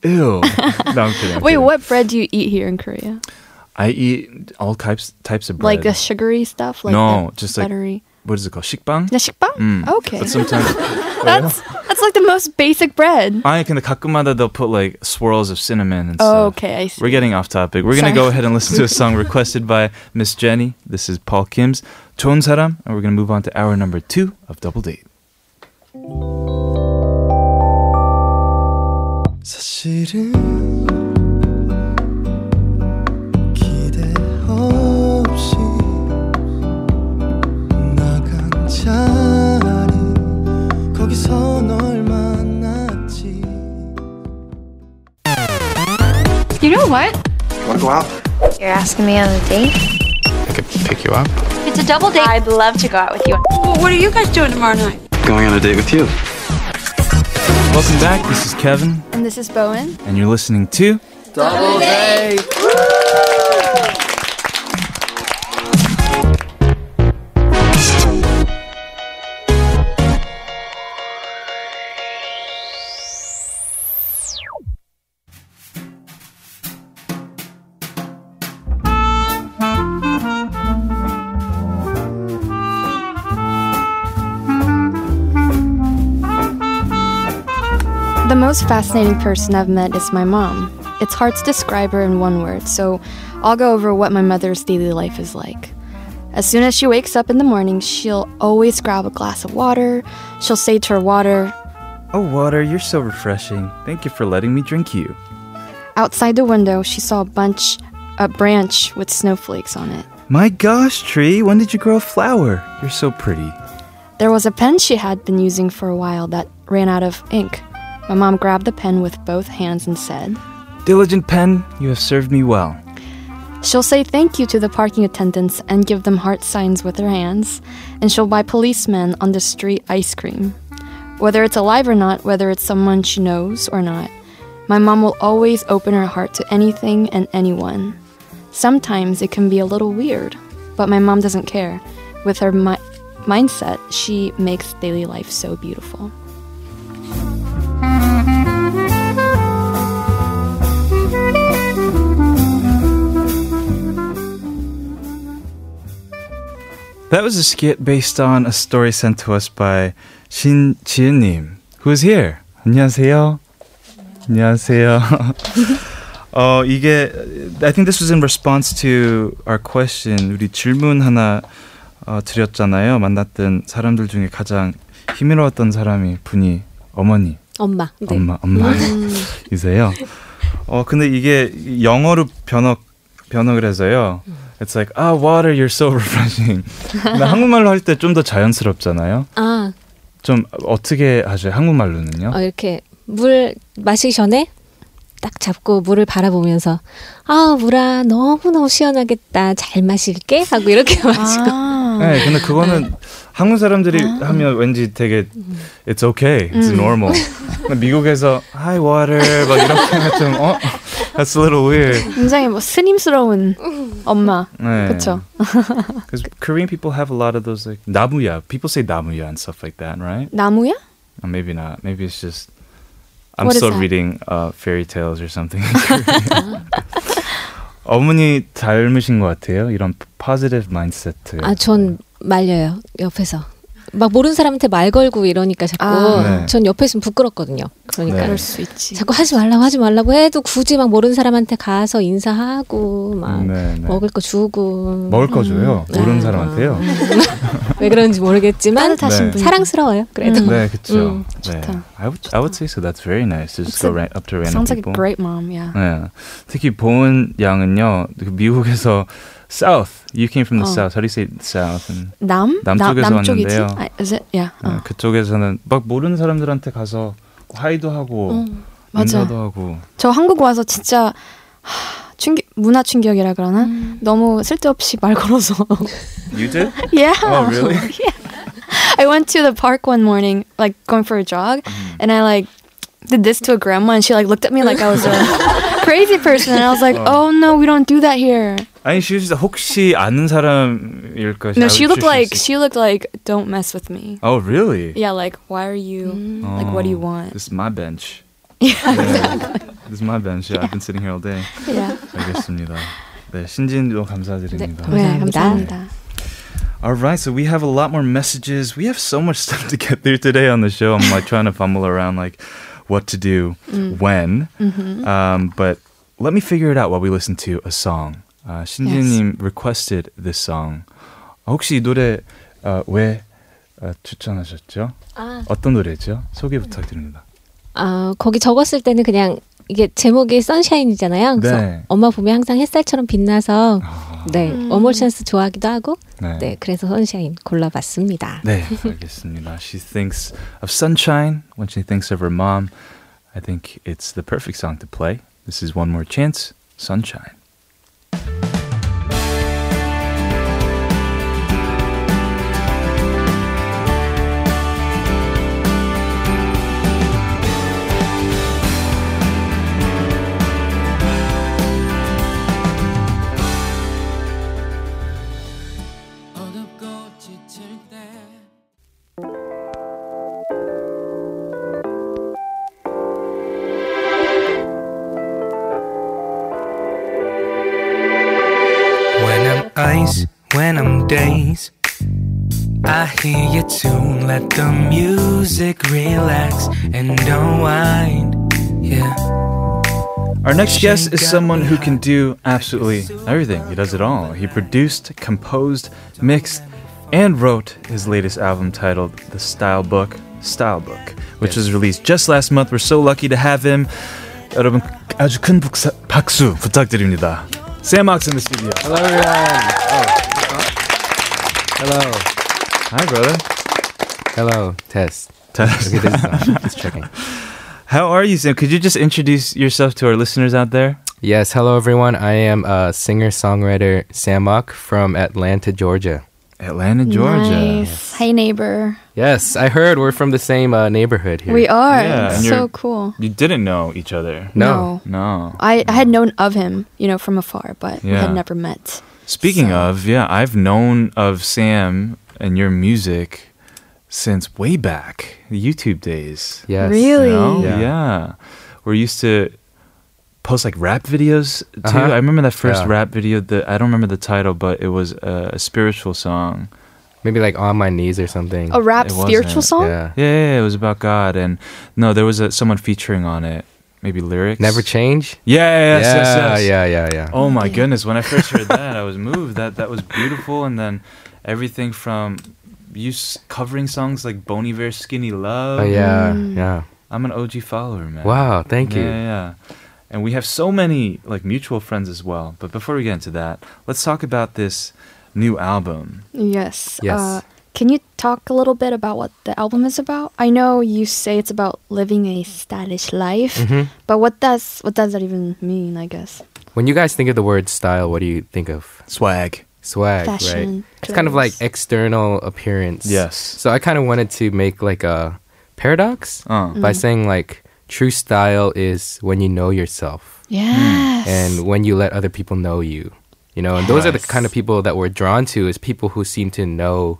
Ew. no, I'm kidding. I'm Wait, kidding. what bread do you eat here in Korea? I eat all types types of bread. Like the sugary stuff? Like no, just like buttery what is it called? 식빵. The 식빵? Mm. Okay. But sometimes. that's that's like the most basic bread. I can the 가끔마다 they'll put like swirls of cinnamon and Oh, stuff. okay, I see. We're getting off topic. We're gonna Sorry. go ahead and listen to a song requested by Miss Jenny. This is Paul Kim's 좋은 사람, and we're gonna move on to hour number two of Double Date. 사실은 know what? Want to go out? You're asking me on a date? I could pick you up. It's a double date. I'd love to go out with you. what are you guys doing tomorrow night? Going on a date with you. Welcome back. This is Kevin, And this is Boeun. and you're listening to Double date. Most fascinating person I've met is my mom. It's hard to describe her in one word, so I'll go over what my mother's daily life is like. As soon as she wakes up in the morning, she'll always grab a glass of water. She'll say to her water, Oh, water, you're so refreshing. Thank you for letting me drink you. Outside the window, she saw a bunch, a branch with snowflakes on it. My gosh, tree, when did you grow a flower? You're so pretty. There was a pen she had been using for a while that ran out of ink. My mom grabbed the pen with both hands and said, Diligent pen, you have served me well. She'll say thank you to the parking attendants and give them heart signs with her hands, and she'll buy policemen on the street ice cream. Whether it's alive or not, whether it's someone she knows or not, my mom will always open her heart to anything and anyone. Sometimes it can be a little weird, but my mom doesn't care. With her mi- mindset, she makes daily life so beautiful. That was a skit based on a story sent to us by Shin Ji은님, who is here. 안녕하세요. 안녕하세요. 어 이게 I think this was in response to our question. 우리 질문 하나 어, 드렸잖아요. 만났던 사람들 중에 가장 힘들었던 사람이 분이 어머니, 엄마. 네. 엄마, 엄마이세요. 어 근데 이게 영어로 번역 번역을 해서요. It's like, ah, water, you're so refreshing. 근데 한국말로 할 때 좀 더 자연스럽잖아요. 아, 좀 어떻게 하죠? 한국말로는요? 어, 이렇게 물 마시기 전에 딱 잡고 물을 바라보면서 아, 물아 너무너무 시원하겠다. 잘 마실게. 하고 이렇게 마시고. 네, 근데 그거는 한국 사람들이 하면 왠지 되게 it's okay, it's 음. normal. 미국에서 hi water 막 이렇게 하면 좀 어, that's a little weird. 굉장히 뭐 스님스러운 엄마. 네. 그쵸? Because Korean people have a lot of those like 나무야. People say 나무야 and stuff like that, right? 나무야? Or maybe not. Maybe it's just I'm What is still that? reading uh, fairy tales or something. 어머니 닮으신 것 같아요. 이런 positive mindset. 아, 전 말려요. 옆에서. 막 모르는 사람한테 말 걸고 이러니까 자꾸 아. 네. 전 옆에 있으면 부끄럽거든요. 그러니까 네. 그럴 수 있지. 자꾸 하지 말라고 하지 말라고 해도 굳이 막 모르는 사람한테 가서 인사하고 막 네, 네. 먹을 거 주고 먹을 거 줘요. 음. 모르는 네. 사람한테요. 왜 그런지 모르겠지만 따뜻하신 네. 분. 사랑스러워요. 그래도 네, 그렇죠. 음, 네. 좋다. I would I would say so. That's very nice. Just It's go a- up to random Sounds like a people. great mom, yeah. 네. 특히 보은 양은요. 그 미국에서 South. You came from the 어. South. How do you say South? And 남? 남쪽에서 나, 남쪽이지? 왔는데요. 아, is it? Yeah. 네, 어. 그쪽에서는 막 모르는 사람들한테 가서 하이도 하고 어. 인사도 하고. 저 한국 와서 진짜 하, 충격, 문화 충격이라 그러나? 음. 너무 쓸데없이 말 걸어서. You did? yeah. Oh, really? yeah. I went to the park one morning, like going for a jog, Mm-hmm. and I like did this to a grandma, and she like looked at me like I was a crazy person, and I was like, oh no, we don't do that here. 아니, she was 혹시 아는 사람일까? No, she looked like she. she looked like don't mess with me. Oh, really? Yeah, like why are you like what do you Oh, want? This is my bench. Yeah, 네. This is my bench. Yeah, I've been sitting here all day. Yeah. 알겠습니다. 네, 신진도 감사드립니다. 네, 감사합니다. All right, so we have a lot more messages. We have so much stuff to get through today on the show. I'm like trying to fumble around like what to do Mm. when. Mhm. Um, but let me figure it out while we listen to a song. Uh, 신지님 requested this song. 아, 혹시 이 노래 어, 왜 어, 추천하셨죠? 아. 어떤 노래죠? 소개 부탁드립니다. 아, 거기 적었을 때는 그냥 이게 제목이 선샤인이잖아요. 그래서 네. 엄마 보면 항상 햇살처럼 빛나서 네 음. 원몰 찬스 좋아하기도 하고 네. 네 그래서 선샤인 골라봤습니다. 네, 알겠습니다. She thinks of sunshine when she thinks of her mom. I think it's the perfect song to play. This is One More Chance, Sunshine. days. I hear your tune, let the music relax and unwind. Yeah. Our next guest is someone who can do absolutely everything. He does it all. He produced, composed, mixed, and wrote his latest album titled The Style Book, Style Book, which was released just last month. We're so lucky to have him. 아주 큰 박수 부탁드립니다. Sam Ock in the studio. Hello everyone. Oh. Hello. Hi, brother. Hello. Test. Test. Okay, this is on. Just checking. How are you, Sam? Could you just introduce yourself to our listeners out there? Yes. Hello everyone. I am a singer songwriter Sam Ock from Atlanta, Georgia. Atlanta, Georgia. Nice. Hey, neighbor. Yes, I heard we're from the same uh, neighborhood here. We are. Yeah, so cool. You didn't know each other. No. No. I, I had known of him, you know, from afar, but we had never met. Speaking of, yeah, I've known of Sam and your music since way back, the YouTube days. Yes. Really? You know? Yeah. Yeah. We're used to post like rap videos too. Uh-huh. I remember that first Yeah. rap video. The I don't remember the title, but it was a, a spiritual song. Maybe like on my knees or something. A rap It spiritual wasn't. song? Yeah. Yeah, yeah, yeah, it was about God, and no, there was a, someone featuring on it. Maybe lyrics. Never change. Yeah, yeah, yes, yeah, yes, yes. yeah, yeah, yeah. Oh my goodness! When I first heard that, I was moved. That that was beautiful, and then everything from you s- covering songs like Bon Iver's "Skinny Love." Oh yeah, Mm. yeah. I'm an OG follower, man. Wow, thank you. Yeah, yeah, yeah. And we have so many like mutual friends as well. But before we get into that, let's talk about this new album. Yes. Yes. Uh, can you talk a little bit about what the album is about? I know you say it's about living a stylish life, Mhm. but what does what does that even mean? I guess When you guys think of the word style, what do you think of? Swag. Swag, Fashion, right? It's kind of like external appearance. Yes. So I kind of wanted to make like a paradox Uh. by saying like true style is when you know yourself yes. and when you let other people know you. You know, and those are the kind of people that we're drawn to is people who seem to know,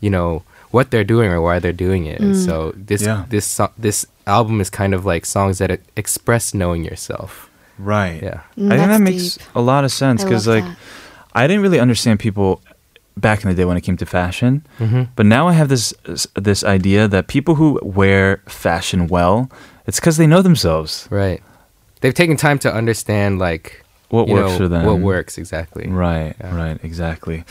you know, what they're doing or why they're doing it. And so this Yeah. this this album is kind of like songs that e- express knowing yourself. Right. Yeah. Mm, I think that makes deep. a lot of sense because like that. I didn't really understand people back in the day when it came to fashion, Mhm. but now I have this this idea that people who wear fashion well, it's because they know themselves. Right. They've taken time to understand like What you works know, for them. What works exactly. Right, Yeah. right, exactly.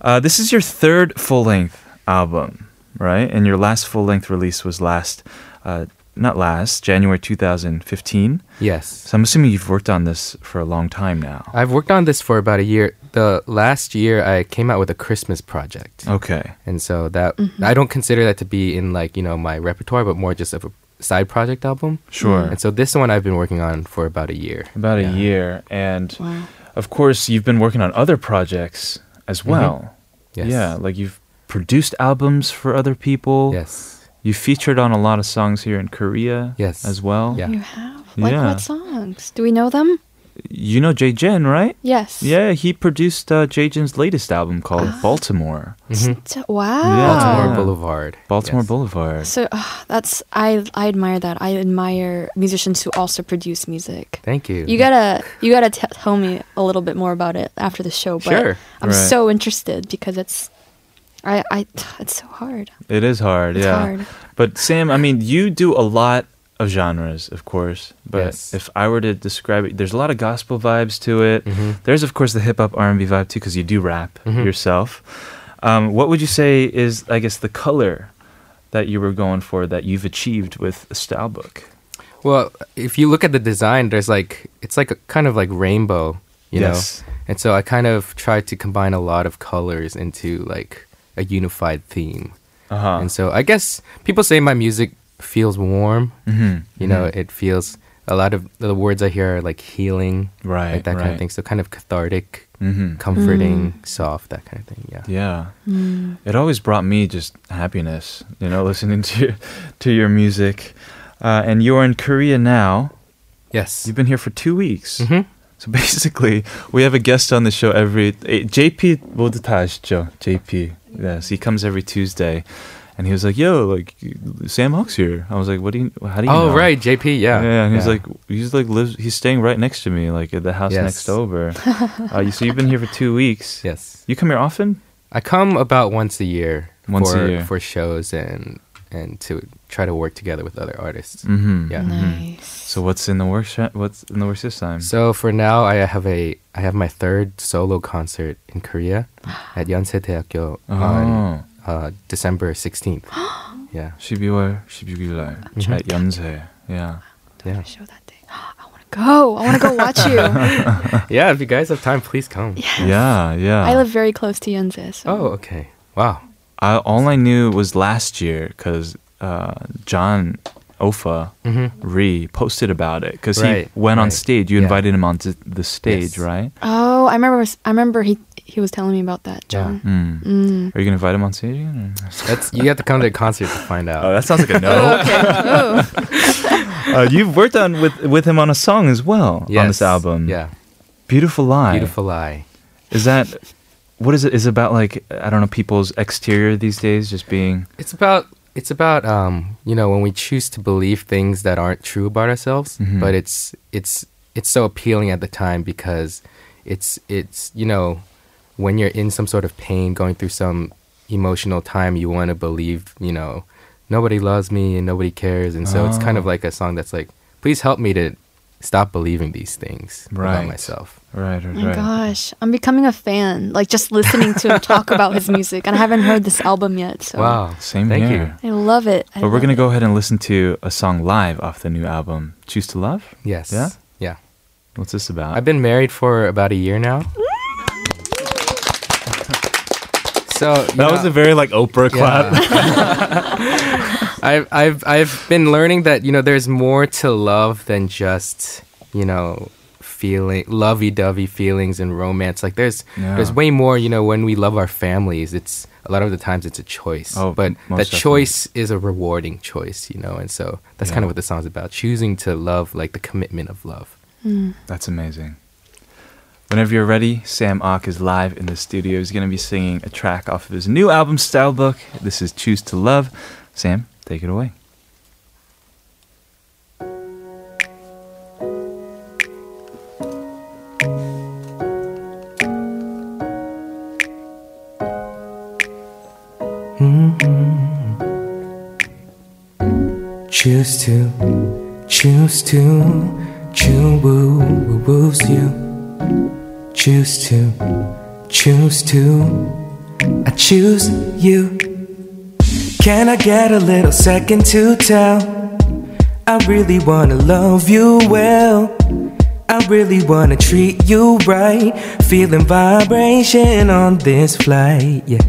Uh, this is your third full length album, right? And your last full length release was last, uh, not last, January 2015. Yes. So I'm assuming you've worked on this for a long time now. I've worked on this for about a year. The last year I came out with a Christmas project. Okay. And so that Mm-hmm. I don't consider that to be in like, you know, my repertoire, but more just of a side project album. Sure. And so this one I've been working on for about a year. About a year. And Wow. of course, you've been working on other projects as well. Yes. Yeah, like you've produced albums for other people. Yes. You featured on a lot of songs here in Korea Yes. as well. Yeah. You have like Yeah. what songs? Do we know them? You know Jay Jin, right? Yes. Yeah, he produced uh, Jay Jin's latest album called Ah. Baltimore. Mhm. So- wow. Baltimore Boulevard. Baltimore Yes. Boulevard. So uh, that's I I admire that. I admire musicians who also produce music. Thank you. You gotta you gotta t- tell me a little bit more about it after the show. But Sure. I'm Right. so interested because it's I I it's so hard. It is hard, It's yeah. hard. But Sam, I mean, you do a lot of genres, of course. But Yes. if I were to describe it, there's a lot of gospel vibes to it. Mhm. There's of course the hip hop R&B vibe too, because you do rap Mhm. yourself. Um, what would you say is, I guess, the color that you were going for that you've achieved with the style book? Well, if you look at the design, there's like it's like a kind of like rainbow, you know. And so I kind of tried to combine a lot of colors into like a unified theme. Uh-huh. And so I guess people say my music feels warm. Mhm. You know, it feels a lot of the words I hear are like healing, Right, like that kind of thing. So kind of cathartic, Mhm. comforting, soft, that kind of thing. Yeah. Yeah. Mm. It always brought me just happiness, you know, listening to your, to your music. Uh, and you're in Korea now. Yes. You've been here for two weeks. Mhm. So basically, we have a guest on the show every JP 모두 다 아시죠? JP. Yes, he comes every Tuesday. And he was like, "Yo, like Sam Ock's here." I was like, "What do you? How do you?" Oh, know? right, JP, yeah. Yeah, and he's yeah. like, he's like lives. He's staying right next to me, like at the house yes. next over. uh, so you've been here for two weeks. Yes. You come here often? I come about once a year. Once for, a year for shows and and to try to work together with other artists. Mm-hmm. Yeah. Mm-hmm. Nice. So what's in the works? What's in the works this time? So for now, I have a I have my third solo concert in Korea at Yonsei Teakyo oh. on uh, December sixteenth. yeah. 12월 16일 mm-hmm. at Yonsei. Yeah. yeah. Show that day. I want to go. I want to go watch you. yeah, if you guys have time, please come. Yes. Yeah, yeah. I live very close to Yonsei. So. Oh, okay. Wow. I, all I knew was last year because uh, John Ofa Mhm. Ree posted about it because Right, he went on stage. You Yeah. invited him onto the stage, Yes. right? Oh, I remember. I remember he he was telling me about that, John. Mm. Mm. Are you gonna invite him on stage? again, That's you have to come to the concert to find out. Oh, that sounds like a no. Oh. uh, you've worked on with with him on a song as well on this album. Yeah. Beautiful Lie. Beautiful Lie. Is that what is it? Is it about like I don't know people's exterior these days, just being It's about it's about um you know when we choose to believe things that aren't true about ourselves, Mhm. but it's it's it's so appealing at the time because it's it's you know when you're in some sort of pain, going through some emotional time, you want to believe you know nobody loves me and nobody cares, and so it's kind of Oh. like a song that's like please help me to stop believing these things Right. about myself. right, right, Oh my right? gosh, I'm becoming a fan. Like just listening to him talk about his music, and I haven't heard this album yet. So Wow. Same Thank here. I love it. I But we're gonna it. go ahead and listen to a song live off the new album, "Choose to Love." Yes. Yeah. Yeah. What's this about? I've been married for about a year now. So you that was a very like Oprah clap. I've I've I've been learning that you know there's more to love than just you know feeling lovey-dovey feelings and romance. Like there's Yeah. there's way more. You know when we love our families, it's a lot of the times it's a choice. Oh, but most that definitely. choice is a rewarding choice. You know, and so that's kind of what the song's about: choosing to love, like the commitment of love. Mm. That's amazing. Whenever you're ready, Sam Ock is live in the studio. He's going to be singing a track off of his new album, Style Book. This is Choose to Love. Sam, take it away. Mm-hmm. Choose to, choose to, choose you. Choose to, choose to, I choose you. Can I get a little second to tell? I really wanna love you well. I really wanna treat you right. Feeling vibration on this flight, yeah.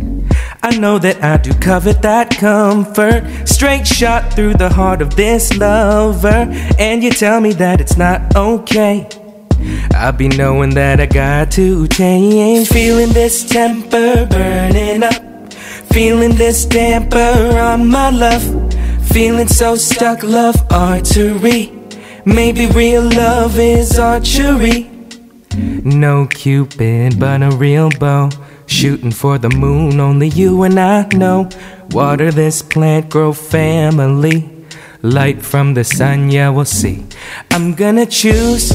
I know that I do covet that comfort. Straight shot through the heart of this lover. And you tell me that it's not okay. I be knowing that I got to change. Feeling this temper burning up. Feeling this damper on my love. Feeling so stuck, love artery. Maybe real love is archery. No Cupid, but a real bow. Shooting for the moon, only you and I know. Water this plant, grow family. Light from the sun, yeah, we'll see. I'm gonna choose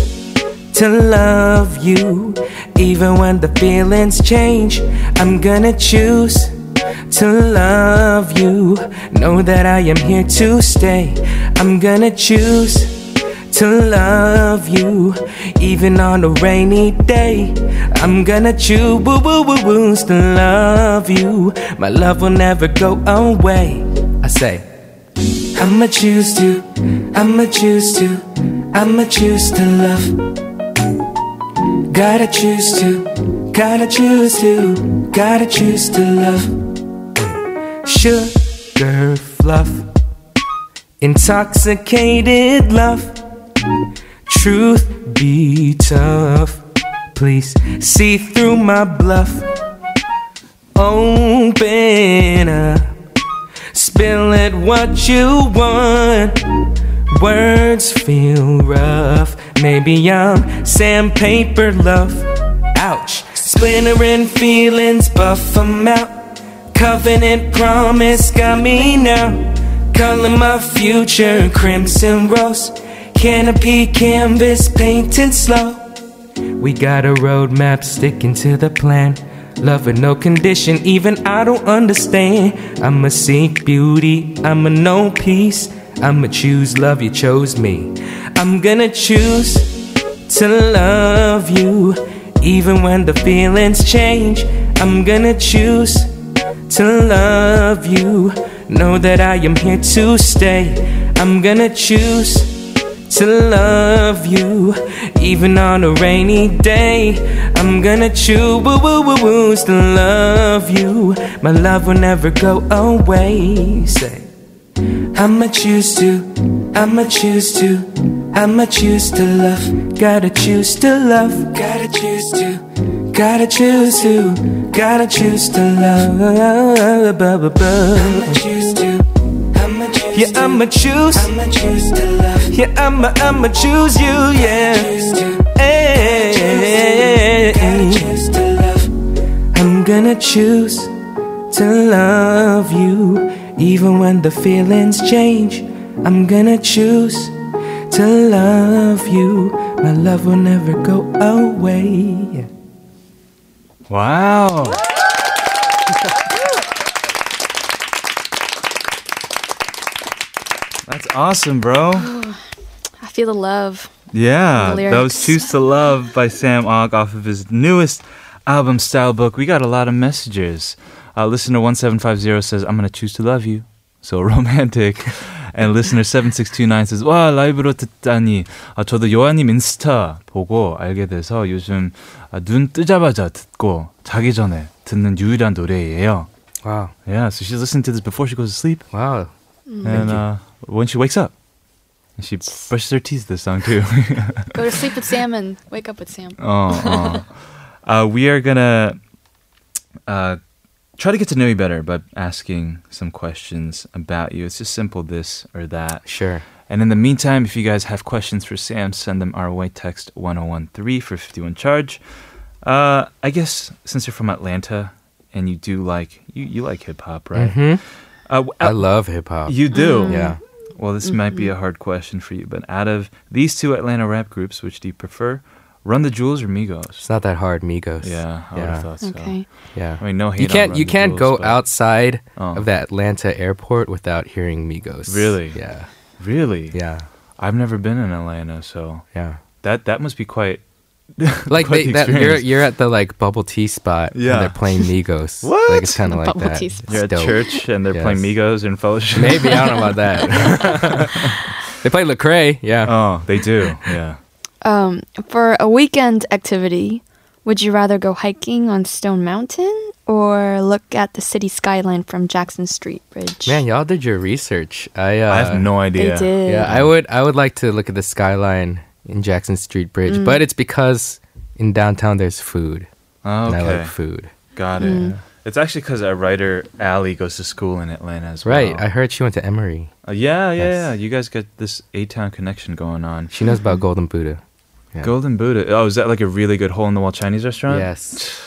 to love you, even when the feelings change. I'm gonna choose to love you. Know that I am here to stay. I'm gonna choose to love you, even on a rainy day. I'm gonna choose woo woo woo to love you. My love will never go away. I say, I'ma choose to, I'ma choose to, I'ma choose to love. Gotta choose to, gotta choose to, gotta choose to love. Sugar fluff, intoxicated love. Truth be tough, please see through my bluff. Open up, spill it what you want. Words feel rough, maybe I'm sandpaper love. Ouch, splintering feelings, buff them out. Covenant promise got me now. Calling my future crimson rose. Canopy canvas painting slow. We got a roadmap sticking to the plan. Love with no condition, even I don't understand. I'ma seek beauty, I'ma know peace. I'ma choose love, you chose me. I'm gonna choose to love you, even when the feelings change. I'm gonna choose to love you. Know that I am here to stay. I'm gonna choose to love you, even on a rainy day. I'm gonna choose to love you. My love will never go away. Say, I'ma choose to, I'ma choose to, I'ma choose to love. Gotta choose to love. Gotta choose to, gotta choose to, gotta choose to love. I'ma choose to. Yeah, I'ma choose. I'ma choose to love. Yeah, I'ma I'ma choose you. Yeah. Eh. I'm gonna choose to love you, even when the feelings change. I'm gonna choose to love you. My love will never go away. Wow. That's awesome, bro. I feel the love. Yeah, The lyrics. Choose to Love by Sam Ock off of his newest album, Style Book. We got a lot of messages. Uh, listener 1750 says, I'm going to choose to love you. So romantic. And listener 7629 says, 와, 라이브로 듣다니. 아, 저도 요한님 인스타 보고 알게 돼서 요즘 아, 눈 뜨자마자 듣고 자기 전에 듣는 유일한 노래예요. Wow. Yeah, so she's listening to this before she goes to sleep. Wow. And uh, when she wakes up, she brushes her teeth this song too. Go to sleep with Sam and wake up with Sam. Oh, oh. Uh, we are gonna uh, try to get to know you better by asking some questions about you. It's just simple this or that. Sure. And in the meantime, if you guys have questions for Sam, send them our way. Text 1013 for 51 charge. Uh, I guess since you're from Atlanta and you do like you, you like hip hop, right? Mhm. Uh, w- I love hip hop. you do? Yeah. Well, this might be a hard question for you, but out of these two Atlanta rap groups, which do you prefer? Run the Jewels or Migos? It's not that hard, Migos. Yeah, I would yeah. have thought so. Okay. Yeah. I mean, no hate You can't Run you the can't Jewels, go but- outside Oh. of the Atlanta airport without hearing Migos. Really? Yeah. Really? Yeah. I've never been in Atlanta, so Yeah. that that must be quite Like quite they, the that, you're you're at the like bubble tea spot Yeah. and they're playing Migos. What? Like it's kind of like Bubble that. Tea spot. You're at dope. church and they're playing Migos in fellowship. Maybe I don't know about that. they play Lecrae. Yeah. Oh, they do. Yeah. Um, for a weekend activity, would you rather go hiking on Stone Mountain or look at the city skyline from Jackson Street Bridge? Man, y'all did your research. I uh, I have no they idea. did. Yeah, I would I would like to look at the skyline in Jackson Street Bridge, Mm. but it's because in downtown there's food. Oh, And I like food. Got it. Mm. It's actually because our writer Allie goes to school in Atlanta as Right. well. I heard she went to Emory. Uh, yeah, yeah, Yes. yeah. You guys got this A Town connection going on. She knows about Golden Buddha. Yeah. Golden Buddha. Oh, is that like a really good hole in the wall Chinese restaurant? Yes.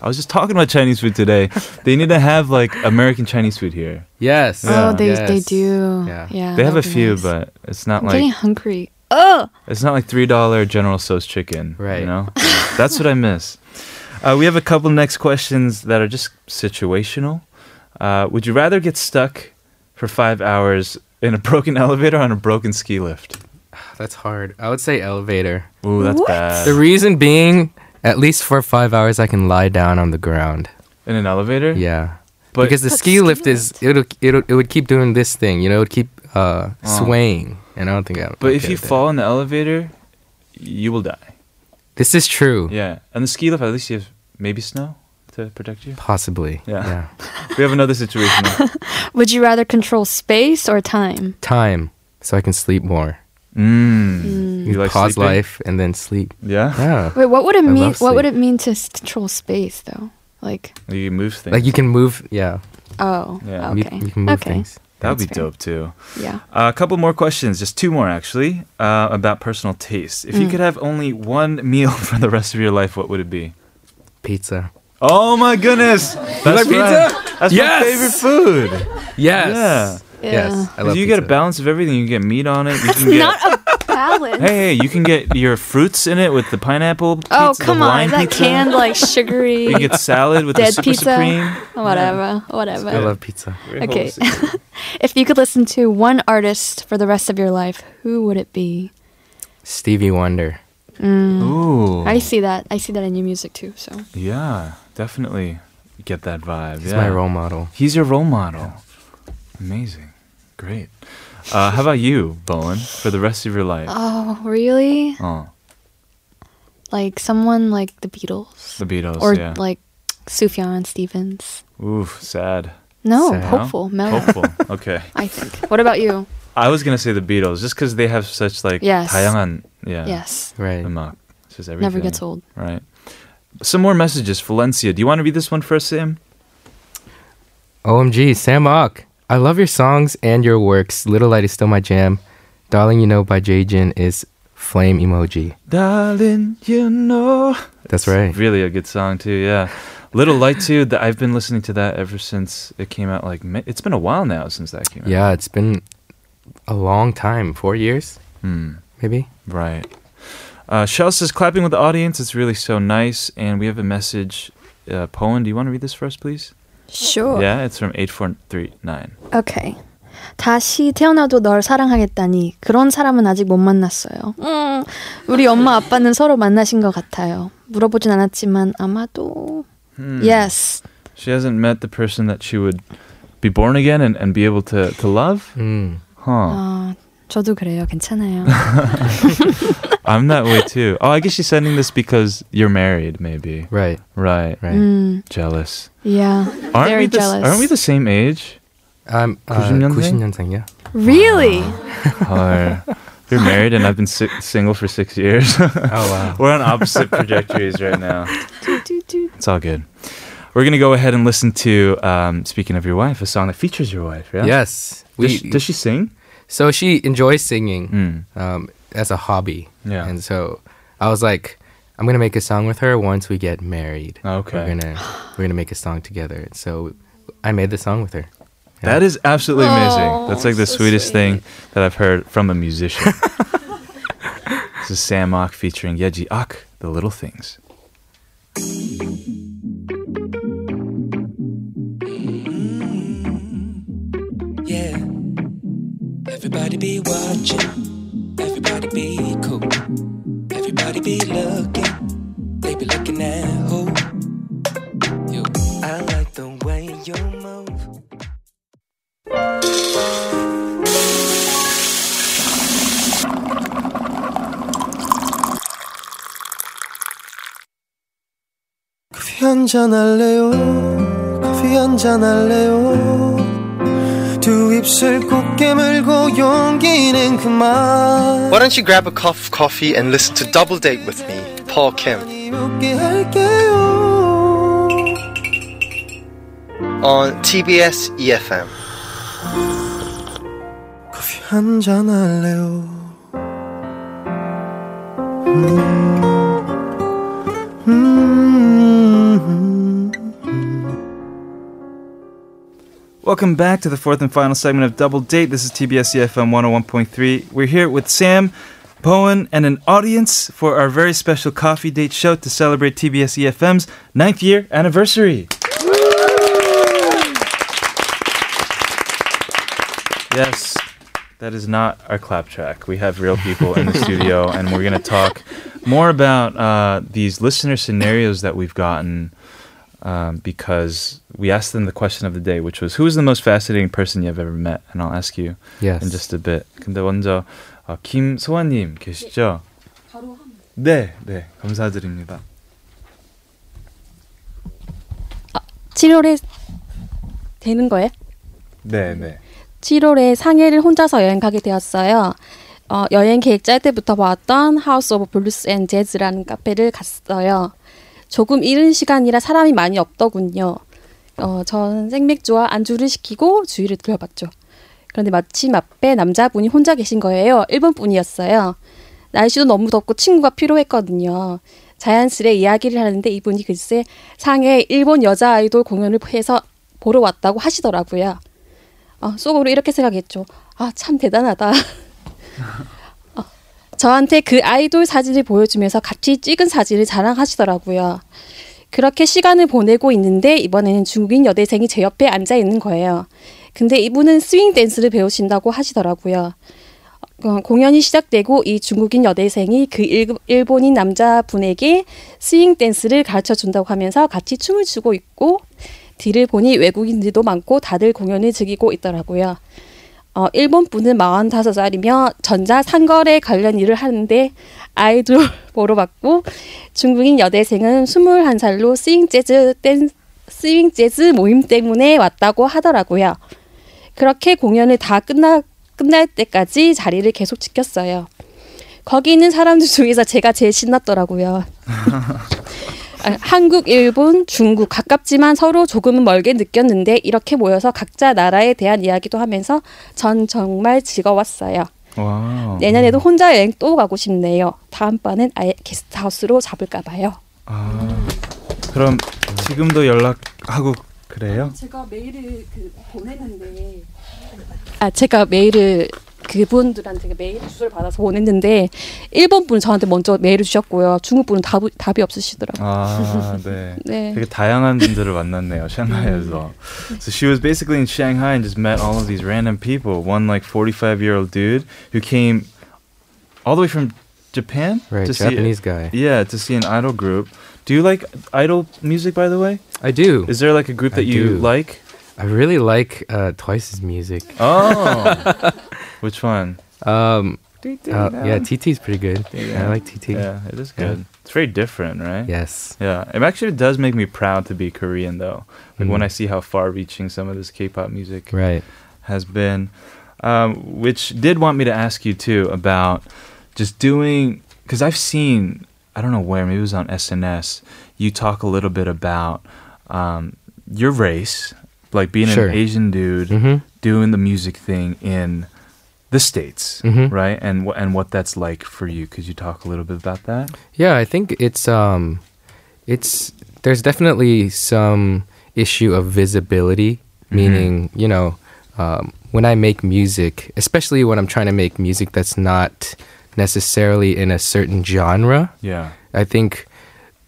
I was just talking about Chinese food today. they need to have like American Chinese food here. Yes. Oh, Yeah. they they Yes. do. Yeah. Yeah. they have a that would be few, nice. but it's not I'm like getting hungry. Oh, it's not like three dollar General Tso's chicken. Right. You know, that's what I miss. Uh, we have a couple next questions that are just situational. Uh, would you rather get stuck for five hours in a broken elevator or on a broken ski lift? That's hard. I would say elevator. Ooh, that's What? bad. The reason being, at least for five hours, I can lie down on the ground. in an elevator? Yeah. But because the ski ski lift is it'll, it'll it would keep doing this thing, you know, it would keep uh, Oh. swaying, and I don't think I. but if you fall in the elevator, you will die. this is true. Yeah, and the ski lift at least you have maybe snow to protect you. Possibly. Yeah. yeah. We have another situation. would you rather control space or time? Time, so I can sleep more. Mm. You like pause sleeping? life and then sleep. Yeah. Yeah. Wait, what would it I mean? What would it mean to s- control space, though? Like, You move things. Like you can move. Yeah. oh, Yeah. Okay, You, can move okay, things. that would be fair. dope too. yeah. Uh, a couple more questions, just two more actually, uh, about personal taste. If you Mm. could have only one meal for the rest of your life, what would it be? Pizza. Oh my goodness! That's like pizza? That's Yes! my favorite food. Yes. Yeah. Yes. I love you get a balance of everything. You get meat on it. You can get Not a salad. Hey, hey, you can get your fruits in it with the pineapple. Pizza, oh the come on, is that pizza. canned like sugary? You can get salad with the dead super pizza. supreme. Whatever, whatever. I love pizza. Very Okay. if you could listen to one artist for the rest of your life, who would it be? Stevie Wonder. Mm, Ooh. I see that. I see that in your music too. So Yeah, definitely get that vibe. He's yeah. my role model. He's your role model. Amazing great. Uh, how about you, Boeun, for the rest of your life? Oh, really? Oh. Like someone like the Beatles. The Beatles, or yeah. like Sufjan Stevens. Ooh, sad. No, sad. hopeful, mellow. Hopeful. Okay. I think. What about you? I was gonna say the Beatles, just because they have such like yes. 다양한, yeah. Yes. Right. 음악. says everything. Never gets old. Right. Some more messages. Valencia, do you want to read this one first, Sam? OMG, Sam Ock. I love your songs and your works. Little Light is still my jam. Darling You Know by Jay Jin is flame emoji. Darling, you know. That's right. Really a good song too. Yeah. Little Light too. That I've been listening to that ever since it came out. Like it's been a while now since that came out. Yeah, it's been a long time. Four years, Hmm. maybe? Right. Uh, Shell says clapping with the audience. It's really so nice. And we have a message. Uh, Poland, do you want to read this first, please? Sure. Yeah, it's from eight four three nine. Okay. 다시 태어나도 널 사랑하겠다니 그런 사람은 아직 못 만났어요. 음, 우리 엄마 아빠는 서로 만나신 것 같아요. 물어보진 않았지만 아마도 yes. She hasn't met the person that she would be born again and, and be able to, to love? Mm. Huh. 아, 저도 그래요. 괜찮아요. I'm that way too. Oh, I guess she's sending this because you're married, maybe. Right. Right. Right. 음, Jealous. yeah. Aren't very we the, s- jealous. Aren't we the same age? I'm uh, 90년생? 90년생이야. Really? Or you're married and I've been si- single for six years. Oh wow. We're on opposite trajectories right now. It's all good. We're gonna go ahead and listen to um, "Speaking of Your Wife," a song that features your wife. Yeah. Yes. Does, she, does she sing? So she enjoys singing Mm. um, as a hobby. Yeah. And so I was like, I'm gonna make a song with her once we get married. Okay. We're gonna we're gonna make a song together. So I made the song with her. Yeah. That is absolutely amazing. Oh, That's like the so sweetest sweet. thing that I've heard from a musician. this is Sam Ock featuring Yeji Ak, The Little Things. Everybody be watching. Everybody be cool. Everybody be looking. They be looking at who? You. I like the way you move. 커피 한잔 할래요? 커피 한잔 할래요? 두 입술 꼭 깨물고 용기는 그만 Why don't you grab a cup of coffee and listen to Double Date with me, Paul Kim, 웃게 할게요 on TBS EFM. 커피 한잔 할래요? 음, Welcome back to the fourth and final segment of Double Date. This is TBS EFM 101.3. We're here with Sam, Boeun, and an audience for our very special coffee date show to celebrate TBS EFM's ninth year anniversary. Yes, that is not our clap track. We have real people in the studio, and we're going to talk more about uh, these listener scenarios that we've gotten um, because we asked them the question of the day, which was, "Who is the most fascinating person you've ever met?" And I'll ask you Yes. in just a bit. 근데 먼저 어, 김소아님 계시죠? 네, 네, 감사드립니다. 7월에 되는 거예요? 네, 네. 7월에 상해를 혼자서 여행 가게 되었어요. 어, 여행 계획 짤 때부터 봤던 하우스 오브 블루스 앤 재즈라는 카페를 갔어요. 조금 이른 시간이라 사람이 많이 없더군요. 어, 전 생맥주와 안주를 시키고 주위를 둘러봤죠. 그런데 마침 앞에 남자분이 혼자 계신 거예요. 일본 분이었어요. 날씨도 너무 덥고 친구가 필요했거든요. 자연스레 이야기를 하는데 이분이 글쎄 상해 일본 여자 아이돌 공연을 해서 보러 왔다고 하시더라고요. 어, 속으로 이렇게 생각했죠. 아, 참 대단하다. 어, 저한테 그 아이돌 사진을 보여주면서 같이 찍은 사진을 자랑하시더라고요. 그렇게 시간을 보내고 있는데 이번에는 중국인 여대생이 제 옆에 앉아 있는 거예요. 근데 이분은 스윙 댄스를 배우신다고 하시더라고요. 어, 공연이 시작되고 이 중국인 여대생이 그 일, 일본인 남자분에게 스윙 댄스를 가르쳐 준다고 하면서 같이 춤을 추고 있고 뒤를 보니 외국인들도 많고 다들 공연을 즐기고 있더라고요. 어, 일본 분은 45살이며 전자 상거래 관련 일을 하는데 아이돌 보러 왔고 중국인 여대생은 21살로 스윙 재즈 댄 스윙 재즈 모임 때문에 왔다고 하더라고요. 그렇게 공연을 다 끝나 끝날 때까지 자리를 계속 지켰어요. 거기 있는 사람들 중에서 제가 제일 신났더라고요. 아, 한국, 일본, 중국 가깝지만 서로 조금은 멀게 느꼈는데 이렇게 모여서 각자 나라에 대한 이야기도 하면서 전 정말 즐거웠어요. 와우. 내년에도 혼자 여행 또 가고 싶네요. 다음번엔 아예 게스트하우스로 잡을까 봐요. 아, 그럼 지금도 연락하고 그래요? 제가 메일을 그 보냈는데 아 제가 메일을 그분들한테 메일 주소를 받아서 보냈는데 일본 분은 저한테 먼저 메일을 주셨고요. 중국 분은 답, 답이 없으시더라고요. 아, 네. 네. 되게 다양한 분들을 만났네요, 샹하이에서. So she was basically in Shanghai and just met all of these random people. One like 45 year old dude who came all the way from Japan Right, to Japanese see, guy. Yeah, to see an idol group. Do you like idol music, by the way? I do. Is there like a group I that you do. like? I really like uh, Twice's music. Oh, which one? Um, TT, uh, yeah, man. TT's pretty good. I like TT. Yeah, it is Yeah. good. It's very different, right? Yes. Yeah, it actually does make me proud to be Korean, though. Like when Mhm. I see how far-reaching some of this K-pop music Right. has been, um, which did want me to ask you too about just doing because I've seen I don't know where maybe it was on SNS. You talk a little bit about um, your race, like being Sure. an Asian dude Mhm. doing the music thing in the states, Mhm. right? And wh- and what that's like for you. Could you talk a little bit about that? Yeah, I think it's um, it's there's definitely some issue of visibility, meaning you know, um, when I make music, especially when I'm trying to make music that's not necessarily in a certain genre. Yeah. I think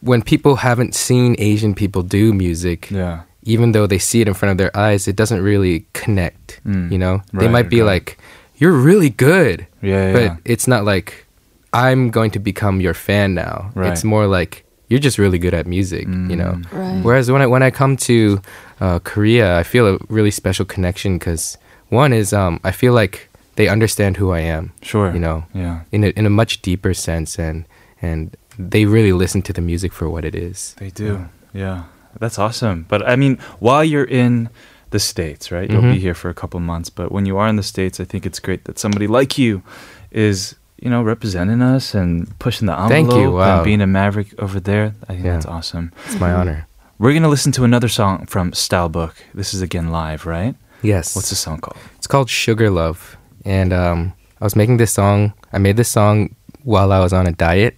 when people haven't seen Asian people do music, Yeah. even though they see it in front of their eyes, it doesn't really connect. Mm. You know, they might be right. like, "You're really good," Yeah, but yeah. it's not like I'm going to become your fan now. Right. It's more like you're just really good at music. You know. Mm. Right. Whereas when I when I come to uh, Korea, I feel a really special connection because one is um, I feel like they understand who I am. Sure. You know. Yeah. In a, in a much deeper sense, and and they really listen to the music for what it is. They do. Yeah. That's awesome. But I mean, while you're in the States, right? You'll be Mhm. here for a couple months. But when you are in the States, I think it's great that somebody like you is, you know, representing us and pushing the envelope Thank you. Wow. and being a maverick over there. I think Yeah. that's awesome. It's my honor. We're going to listen to another song from Stylebook. This is again live, right? Yes. What's the song called? It's called Sugar Love. And um, I was making this song. I made this song while I was on a diet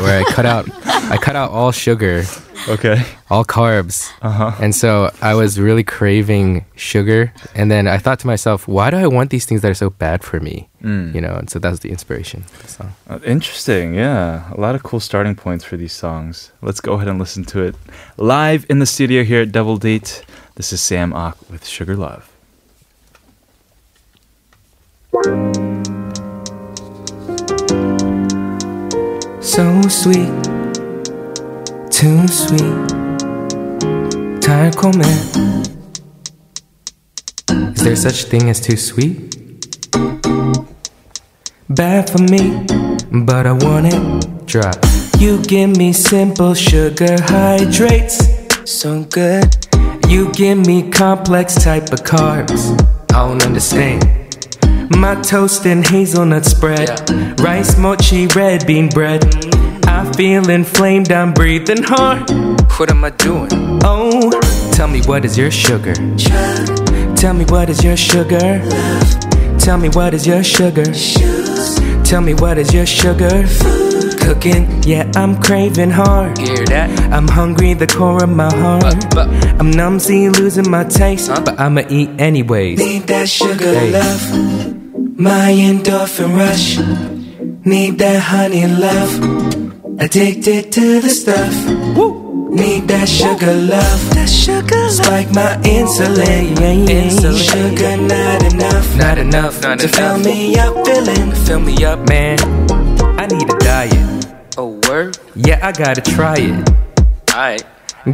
where I cut out I cut out all sugar. Okay. All carbs. Uh-huh. And so I was really craving sugar and then I thought to myself, why do I want these things that are so bad for me? Mm. You know, and so that was the inspiration for the song. Uh, interesting, yeah. A lot of cool starting points for these songs. Let's go ahead and listen to it live in the studio here at Double Date. This is Sam Ock with Sugar Love. So sweet, too sweet, 달콤해. Is there such thing as too sweet? Bad for me, but I want it. Drop. You give me simple sugar hydrates, so good. You give me complex type of carbs. I don't understand. My toast and hazelnut spread, rice mochi red bean bread. I feel inflamed, I'm breathing hard. What am I doing? Oh, tell me what is your sugar? Tell me what is your sugar? Tell me what is your sugar? Tell me what is your sugar? Cooking, yeah, I'm craving hard. Hear that? I'm hungry, the core of my heart. I'm numbsy, losing my taste, but I'ma eat anyways. Need that sugar Hey. love, my endorphin rush. Need that honey love. Addicted to the stuff. Need that sugar love. That sugar love. Spike my insulin. Insulin. Sugar not enough. Not enough, not to fill me up, feeling. Fill me up, man. I need a diet. Oh, word? Yeah, I gotta try it. Alright.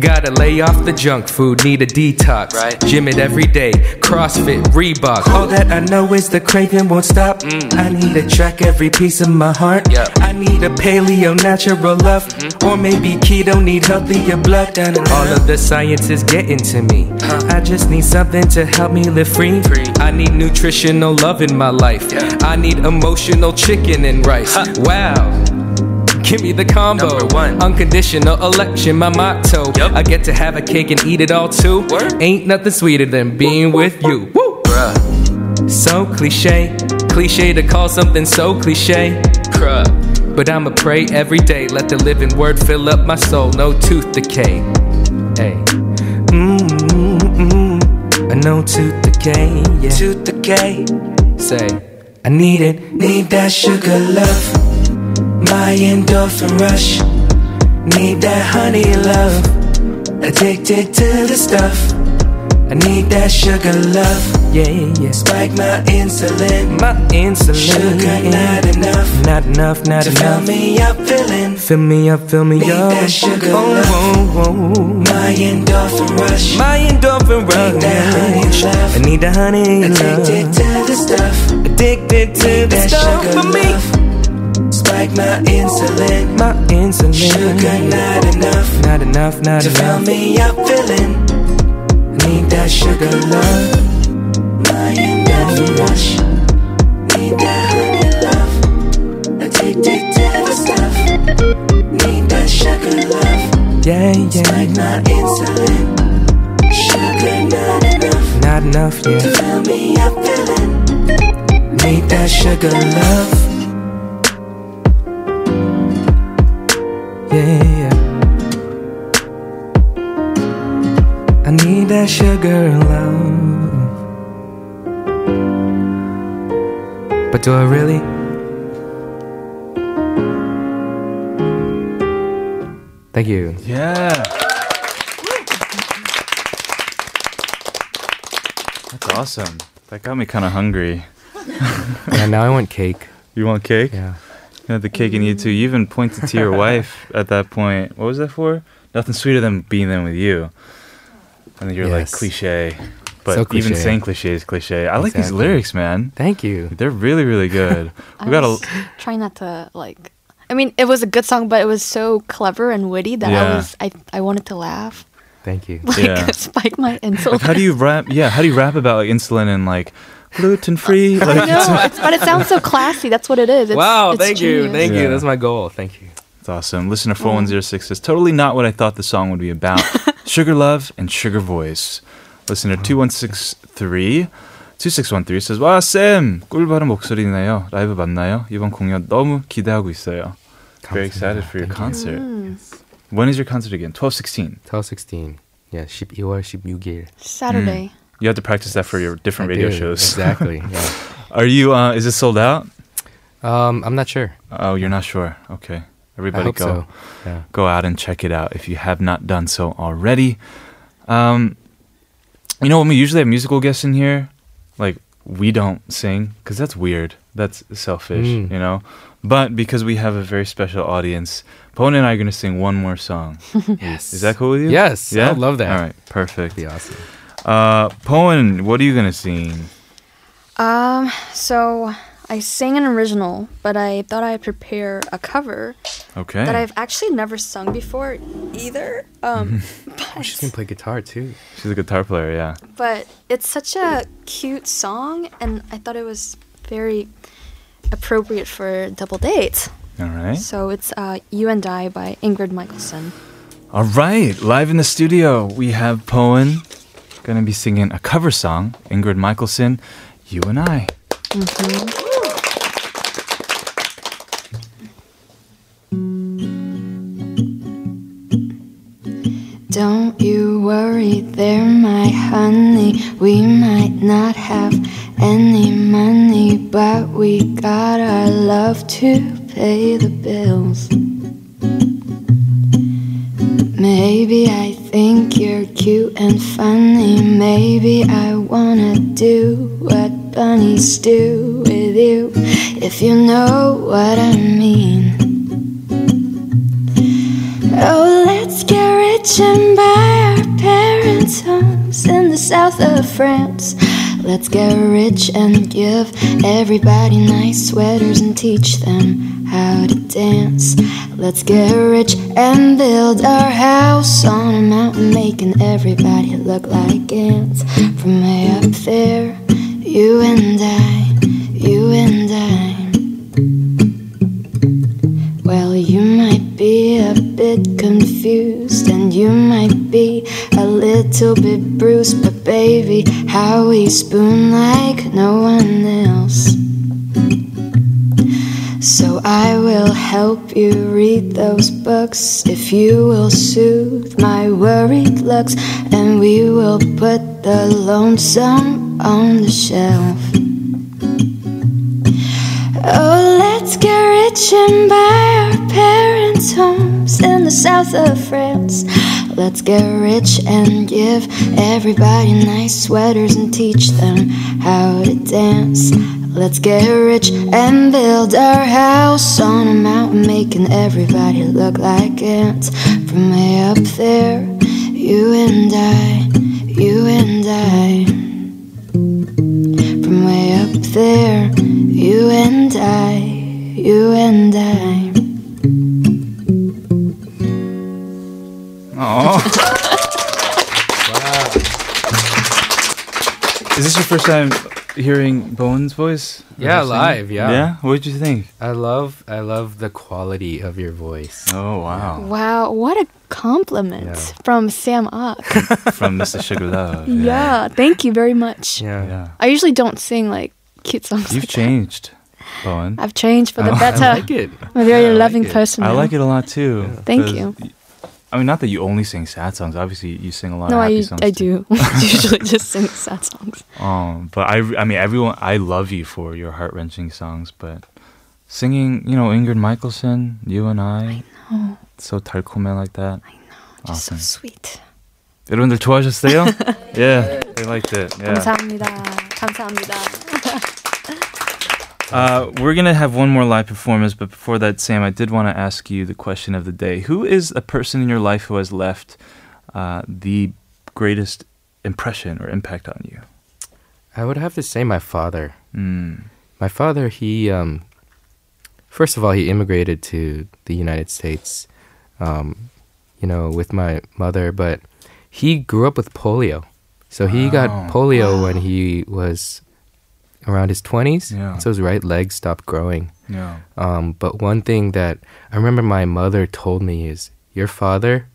Gotta lay off the junk food, need a detox. Right. Gym it every day, CrossFit, Reebok. All that I know is the craving won't stop. I need to track every piece of my heart. Mm. Yep. Mm-hmm. I need a paleo natural love. Mmm, Or maybe keto need healthier blood. All of the science is getting to me. Huh. I just need something to help me live free. Free. I need nutritional love in my life. Yeah. I need emotional chicken and rice. Huh. Wow. Give me the combo. Number one. Unconditional election, my motto. Yup. I get to have a cake and eat it all too. Word. Ain't nothing sweeter than being with you. Woo! Bruh. So cliche, cliche to call something so cliche. Bruh. But I'ma pray every day, let the living word fill up my soul, no tooth decay. Hey. Mm-mm-mm. A no tooth decay, yeah. Tooth decay. Say, I need it, need that sugar love. My endorphin rush. Need that honey love. Addicted to the stuff. I need that sugar love. yeah, yeah. Spike my insulin. My insulin. Sugar not enough. Not enough, not To fill enough. me up, feeling. Fill me up, fill me Need up. that sugar oh, love. oh, oh. My endorphin rush. My endorphin rush. Need that honey love. I need the honey Addicted love. to the stuff. Addicted to Need the that stuff sugar for me. love. Spike my insulin. My insulin. Sugar not enough. Not enough, not To fill me up, feeling. Need that sugar love. My endorphin rush. Need that honey love. Addicted to the stuff. Need that sugar love. Yeah, yeah. Spike my insulin. Sugar not enough. Not enough, yeah. To fill me up, feeling. Need that sugar love. Yeah. I need that sugar love. But do I really? Thank you. Yeah. That's awesome. That got me kind of hungry. Yeah, now I want cake. You want cake? Yeah. You had the cake and you too. You even pointed to your wife at that point. What was that for? Nothing sweeter than being there with you. And you're like cliche. But So even saying cliche is cliche. I like these lyrics, man. Thank you. They're really, really good. We got was a trying not to like. I mean, it was a good song, but it was so clever and witty that Yeah. I was I I wanted to laugh. Thank you. Like Yeah. spike my insulin. like how do you rap? Yeah, how do you rap about like insulin and like gluten free? Like, I know, it's, but it sounds so classy. That's what it is. It's, wow, it's thank you. genius. Thank Yeah. you. That's my goal. Thank you. It's awesome. Listener 4106 says, totally not what I thought the song would be about. sugar love and sugar voice. Listener 2163, 2613 says, 와, 쌤! 꿀바른 목소리네요. 라이브 맞나요? 이번 공연 너무 기대하고 있어요. Very excited for your concert. Mm. When is your concert again? 12, 16. 12, 16. Yeah, 12월 16일. Saturday. You have to practice that for your different I radio do, shows. Exactly. Yeah. Are you, uh, is it sold out? Um, I'm not sure. Oh, you're not sure. Okay. Everybody go. so. Yeah. Go out and check it out if you have not done so already. Um, you know, when we usually have musical guests in here, like we don't sing because that's weird. That's selfish, Mm. you know. But because we have a very special audience, Boeun and I are going to sing one more song. Yes. Is that cool with you? Yes, Yeah. I love that. All right, perfect. Be awesome. Uh, Boeun, what are you going to sing? Um, so I sang an original, but I thought I'd prepare a cover Okay. that I've actually never sung before either. Um, Oh, she's gonna play guitar too. She's a guitar player, yeah. but it's such a cute song, and I thought it was very appropriate for double dates. All right. So it's uh, "You and I" by Ingrid Michaelson. All right, live in the studio, we have Boeun going to be singing a cover song, Ingrid Michaelson, You and I. Mm-hmm. Don't you worry there, my honey. We might not have any money, but we got our love to pay the bills. Maybe I think you're cute and funny. Maybe I wanna do what bunnies do with you. If you know what I mean. Oh, let's get rich and buy our parents' homes in the south of France. Let's get rich and give everybody nice sweaters and teach them how to dance. Let's get rich and build our house on a mountain, making everybody look like ants. From way up there, you and I, you and I. Well, you might be a bit confused and you might be a little bit bruised, but baby, how we spoon like no one else. So I will help you read those books if you will soothe my worried looks, and we will put the lonesome on the shelf. Oh, let's get rich and buy our parents' homes in the south of France. Let's get rich and give everybody nice sweaters and teach them how to dance. Let's get rich and build our house on a mountain, making everybody look like ants. From way up there, you and I, you and I. From way up there, you and I, you and I. Aw. Is this your first time hearing Boeun's voice? Yeah, live. Yeah. Yeah. What did you think? I love I love the quality of your voice. Oh wow. Wow, what a compliment from Sam Ock. From Mr. Sugar Love. yeah, thank you very much. Yeah. Yeah. I usually don't sing like cute songs. You've like that. changed, Boeun. I've changed for the Oh, I better. like it. I'm a very I like loving it. person. I now. like it a lot too. Thank 'cause you. y- I mean, not that you only sing sad songs. Obviously, you sing a lot No, of happy I songs. I too. do. usually just sing sad songs. Um, but I, I mean, everyone, I love you for your heart wrenching songs. But singing, you know, Ingrid Michaelson, you and I, know. so 달콤해 like that. I know, just awesome. so sweet. 여러분들 좋아하셨어요? yeah, they liked it. Yeah. 감사합니다. 감사합니다. Uh, we're gonna have one more live performance, but before that, Sam, I did want to ask you the question of the day: Who is a person in your life who has left uh, the greatest impression or impact on you? I would have to say my father. Mm. My father, he um, first of all, he immigrated to the United States, um, you know, with my mother, but he grew up with polio. So he got Wow. polio when he was around his 20s. Yeah. So his right leg stopped growing. Yeah. Um, but one thing that I remember my mother told me is your father,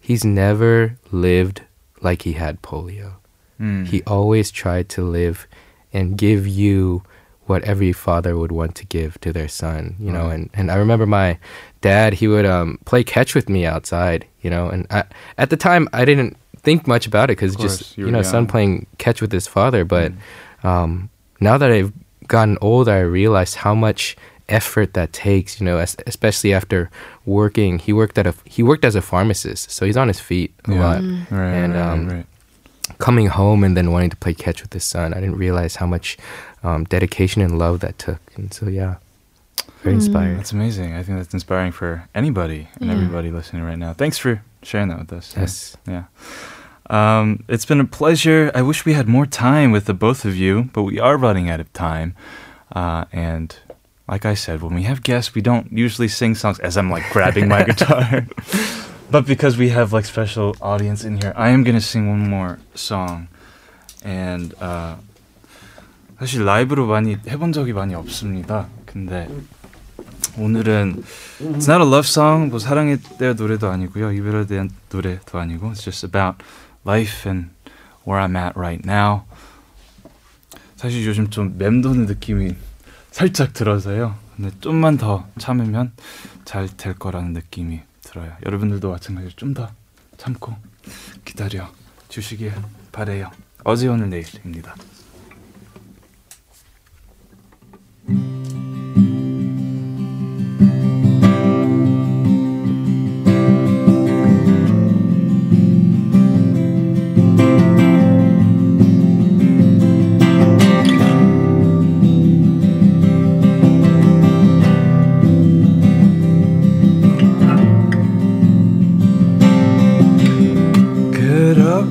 he's never lived like he had polio. Mm. He always tried to live and give you what every father would want to give to their son, you know. And, and I remember my dad, he would um, play catch with me outside, you know. And I, at the time, I didn't think much about it because just, you know, son playing catch with his father. But Mm. um, now that I've gotten older, I realized how much effort that takes, you know, es- especially after working. He worked at a he worked as a pharmacist, so he's on his feet a Yeah. lot. Mm. Right, and um, right. coming home and then wanting to play catch with his son, I didn't realize how much um, dedication and love that took. And so, yeah, very inspired. That's amazing. I think that's inspiring for anybody and Yeah. everybody listening right now. Thanks for sharing that with us. Yes. Yeah. Um, it's been a pleasure. I wish we had more time with the both of you, but we are running out of time. Uh, and like I said, when we have guests, we don't usually sing songs as I'm like grabbing my guitar. but because we have like special audience in here, I am gonna sing one more song. And uh, 사실 라이브로 많이 해본 적이 많이 없습니다. 근데 오늘은 It's not a love song, 뭐 사랑에 대한 노래도 아니고요, 이별에 대한 노래도 아니고 It's just about life and where I'm at right now. 사실 요즘 좀 맴도는 느낌이 살짝 들어서요. 근데 좀만 더 참으면 잘 될 거라는 느낌이 들어요. 여러분들도 마찬가지로 좀 더 참고 기다려 주시길 바래요. 어제 오늘 내일입니다.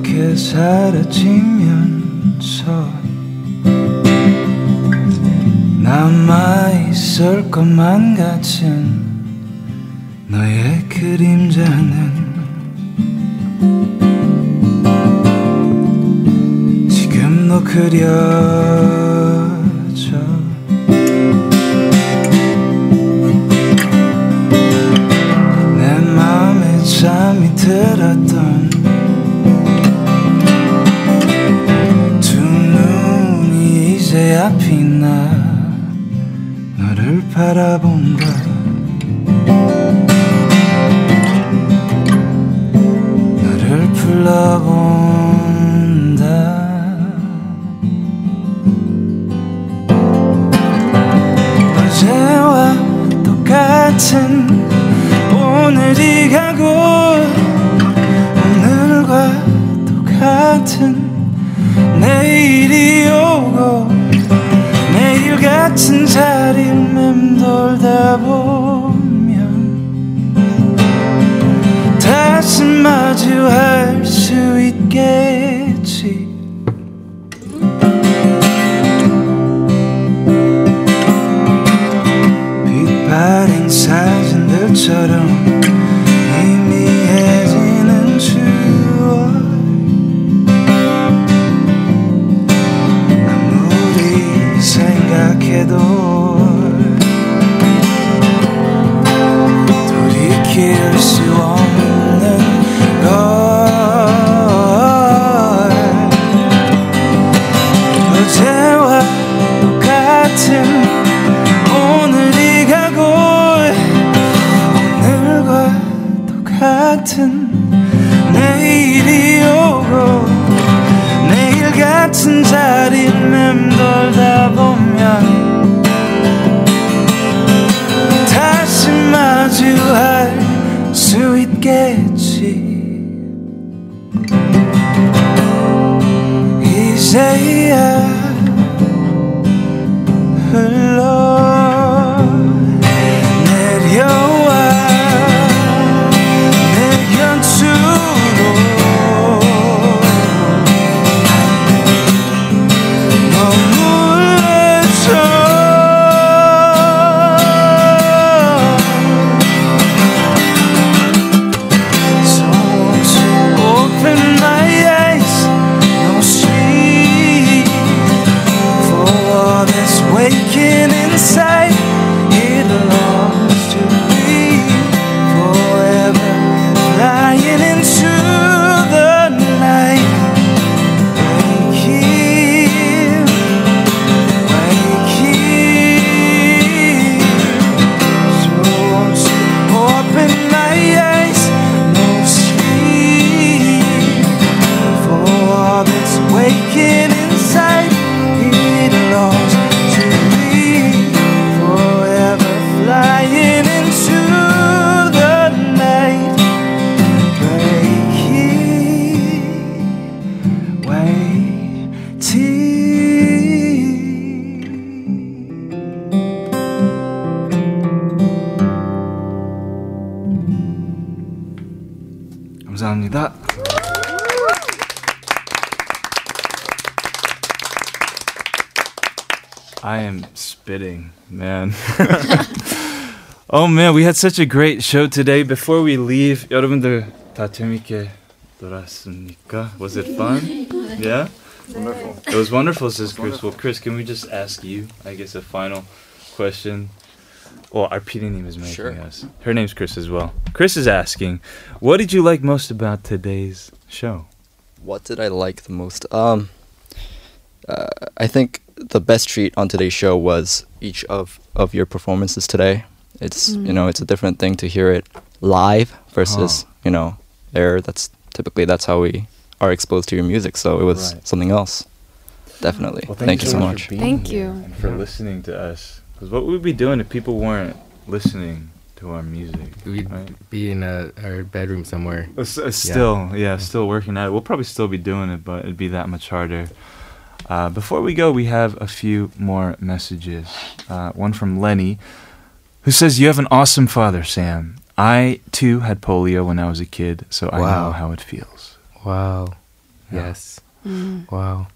내가 사라지면서 남아있을 것만 같은 너의 그림자는 지금도 그려 바라본다 너를 불러본다. 어제와 똑같은 오늘이 가고 오늘과 똑같은 같은 자리 맴돌다 보면 다시 마주할 수 있겠지. 빛바랜 사진들처럼 alone. oh man, we had such a great show today. Before we leave, 여러분들 다 재밌게 놀았습니까? Was it fun? Yeah? Wonderful. It was wonderful, says Chris. Well, Chris, can we just ask you, I guess, a final question? Well, our PD name is making Sure. us. Her name's Chris as well. Chris is asking, what did you like most about today's show? What did I like the most? Um, uh, I think the best treat on today's show was each of of your performances today. It's you Mm. know it's a different thing to hear it live versus you know air. That's typically that's how we are exposed to your music. So it was Right. something else. Definitely. Well, thank, you so much. for being Thank here you. and for listening to us. Because what would we be doing if people weren't listening to our music? We'd right? be in a, our bedroom somewhere. Uh, s- uh, Still, yeah. still working at it. We'll probably still be doing it, but it'd be that much harder. Uh, before we go, we have a few more messages. Uh, one from Lenny, who says, You have an awesome father, Sam. I too had polio when I was a kid, so wow. I know how it feels. Wow. Yes. Mm. Wow.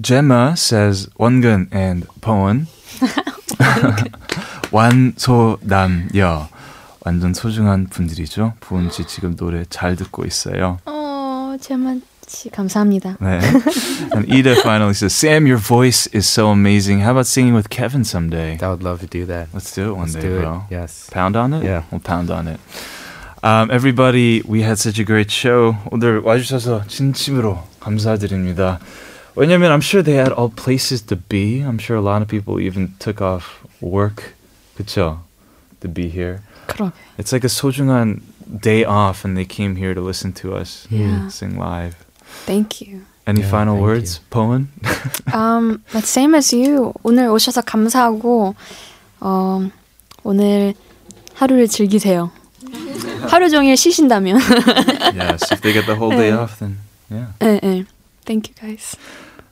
Gemma says, 원근 and Boeun. 완소남녀. 완전 소중한 분들이죠. 보은 씨 지금 노래 잘 듣고 있어요. 어, 제만 감사합니다. 네. and Ida finally says, Sam, your voice is so amazing. How about singing with Kevin someday? I would love to do that. Let's do it one Let's day, do it. bro. Yes. Pound on it? Yeah. We'll pound on it. Um, everybody, we had such a great show. 오늘 와주셔서 진심으로 감사드립니다. 왜냐면 I'm sure they had all places to be. I'm sure a lot of people even took off work, 그쵸? To be here. 그러게. It's like a 소중한 day off and they came here to listen to us Yeah. sing live. Thank you. Any yeah, final words, you. Boeun? um, same as you. 오늘 오셔서 감사하고 어, 오늘 하루를 즐기세요. 하루 종일 쉬신다면. yes, if they get the whole day off, then yeah. 네, 네. Thank you guys.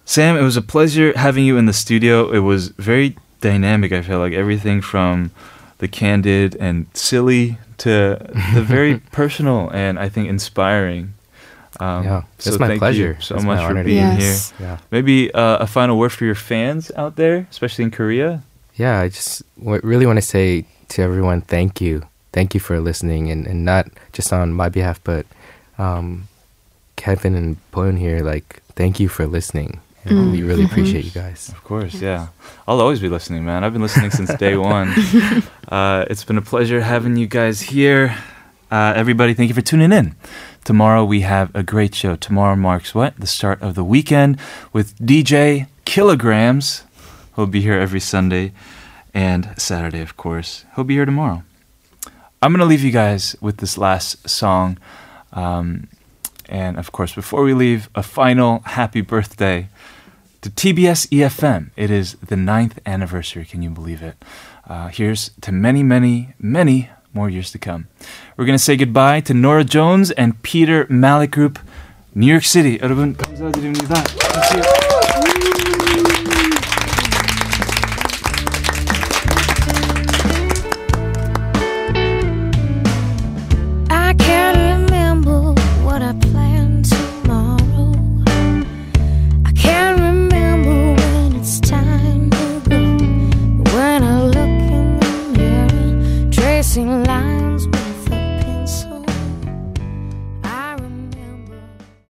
Sam, it was a pleasure having you in the studio. It was very dynamic. I feel like everything from the candid and silly to the very personal and I think inspiring. Um, Yeah, so it's my thank pleasure. you so It's much for being be here. here. Yeah. Maybe uh, a final word for your fans out there, especially in Korea. Yeah, I just w- really want to say to everyone, thank you. Thank you for listening, and, and not just on my behalf, but um, Kevin and Boeun here, like, thank you for listening. Mm. We really Mhm. appreciate you guys. Of course, yeah. I'll always be listening, man. I've been listening since day one. Uh, it's been a pleasure having you guys here. Uh, everybody, thank you for tuning in. Tomorrow we have a great show. Tomorrow marks what? The start of the weekend with DJ Kilograms. He'll be here every Sunday and Saturday, of course. He'll be here tomorrow. I'm going to leave you guys with this last song. Um, and of course, before we leave, a final happy birthday to TBS EFM. It is the ninth anniversary. Can you believe it? Uh, here's to many, many, many more years to come. We're going to say goodbye to Norah Jones and Peter Malick Group, New York City. 여러분 감사드립니다.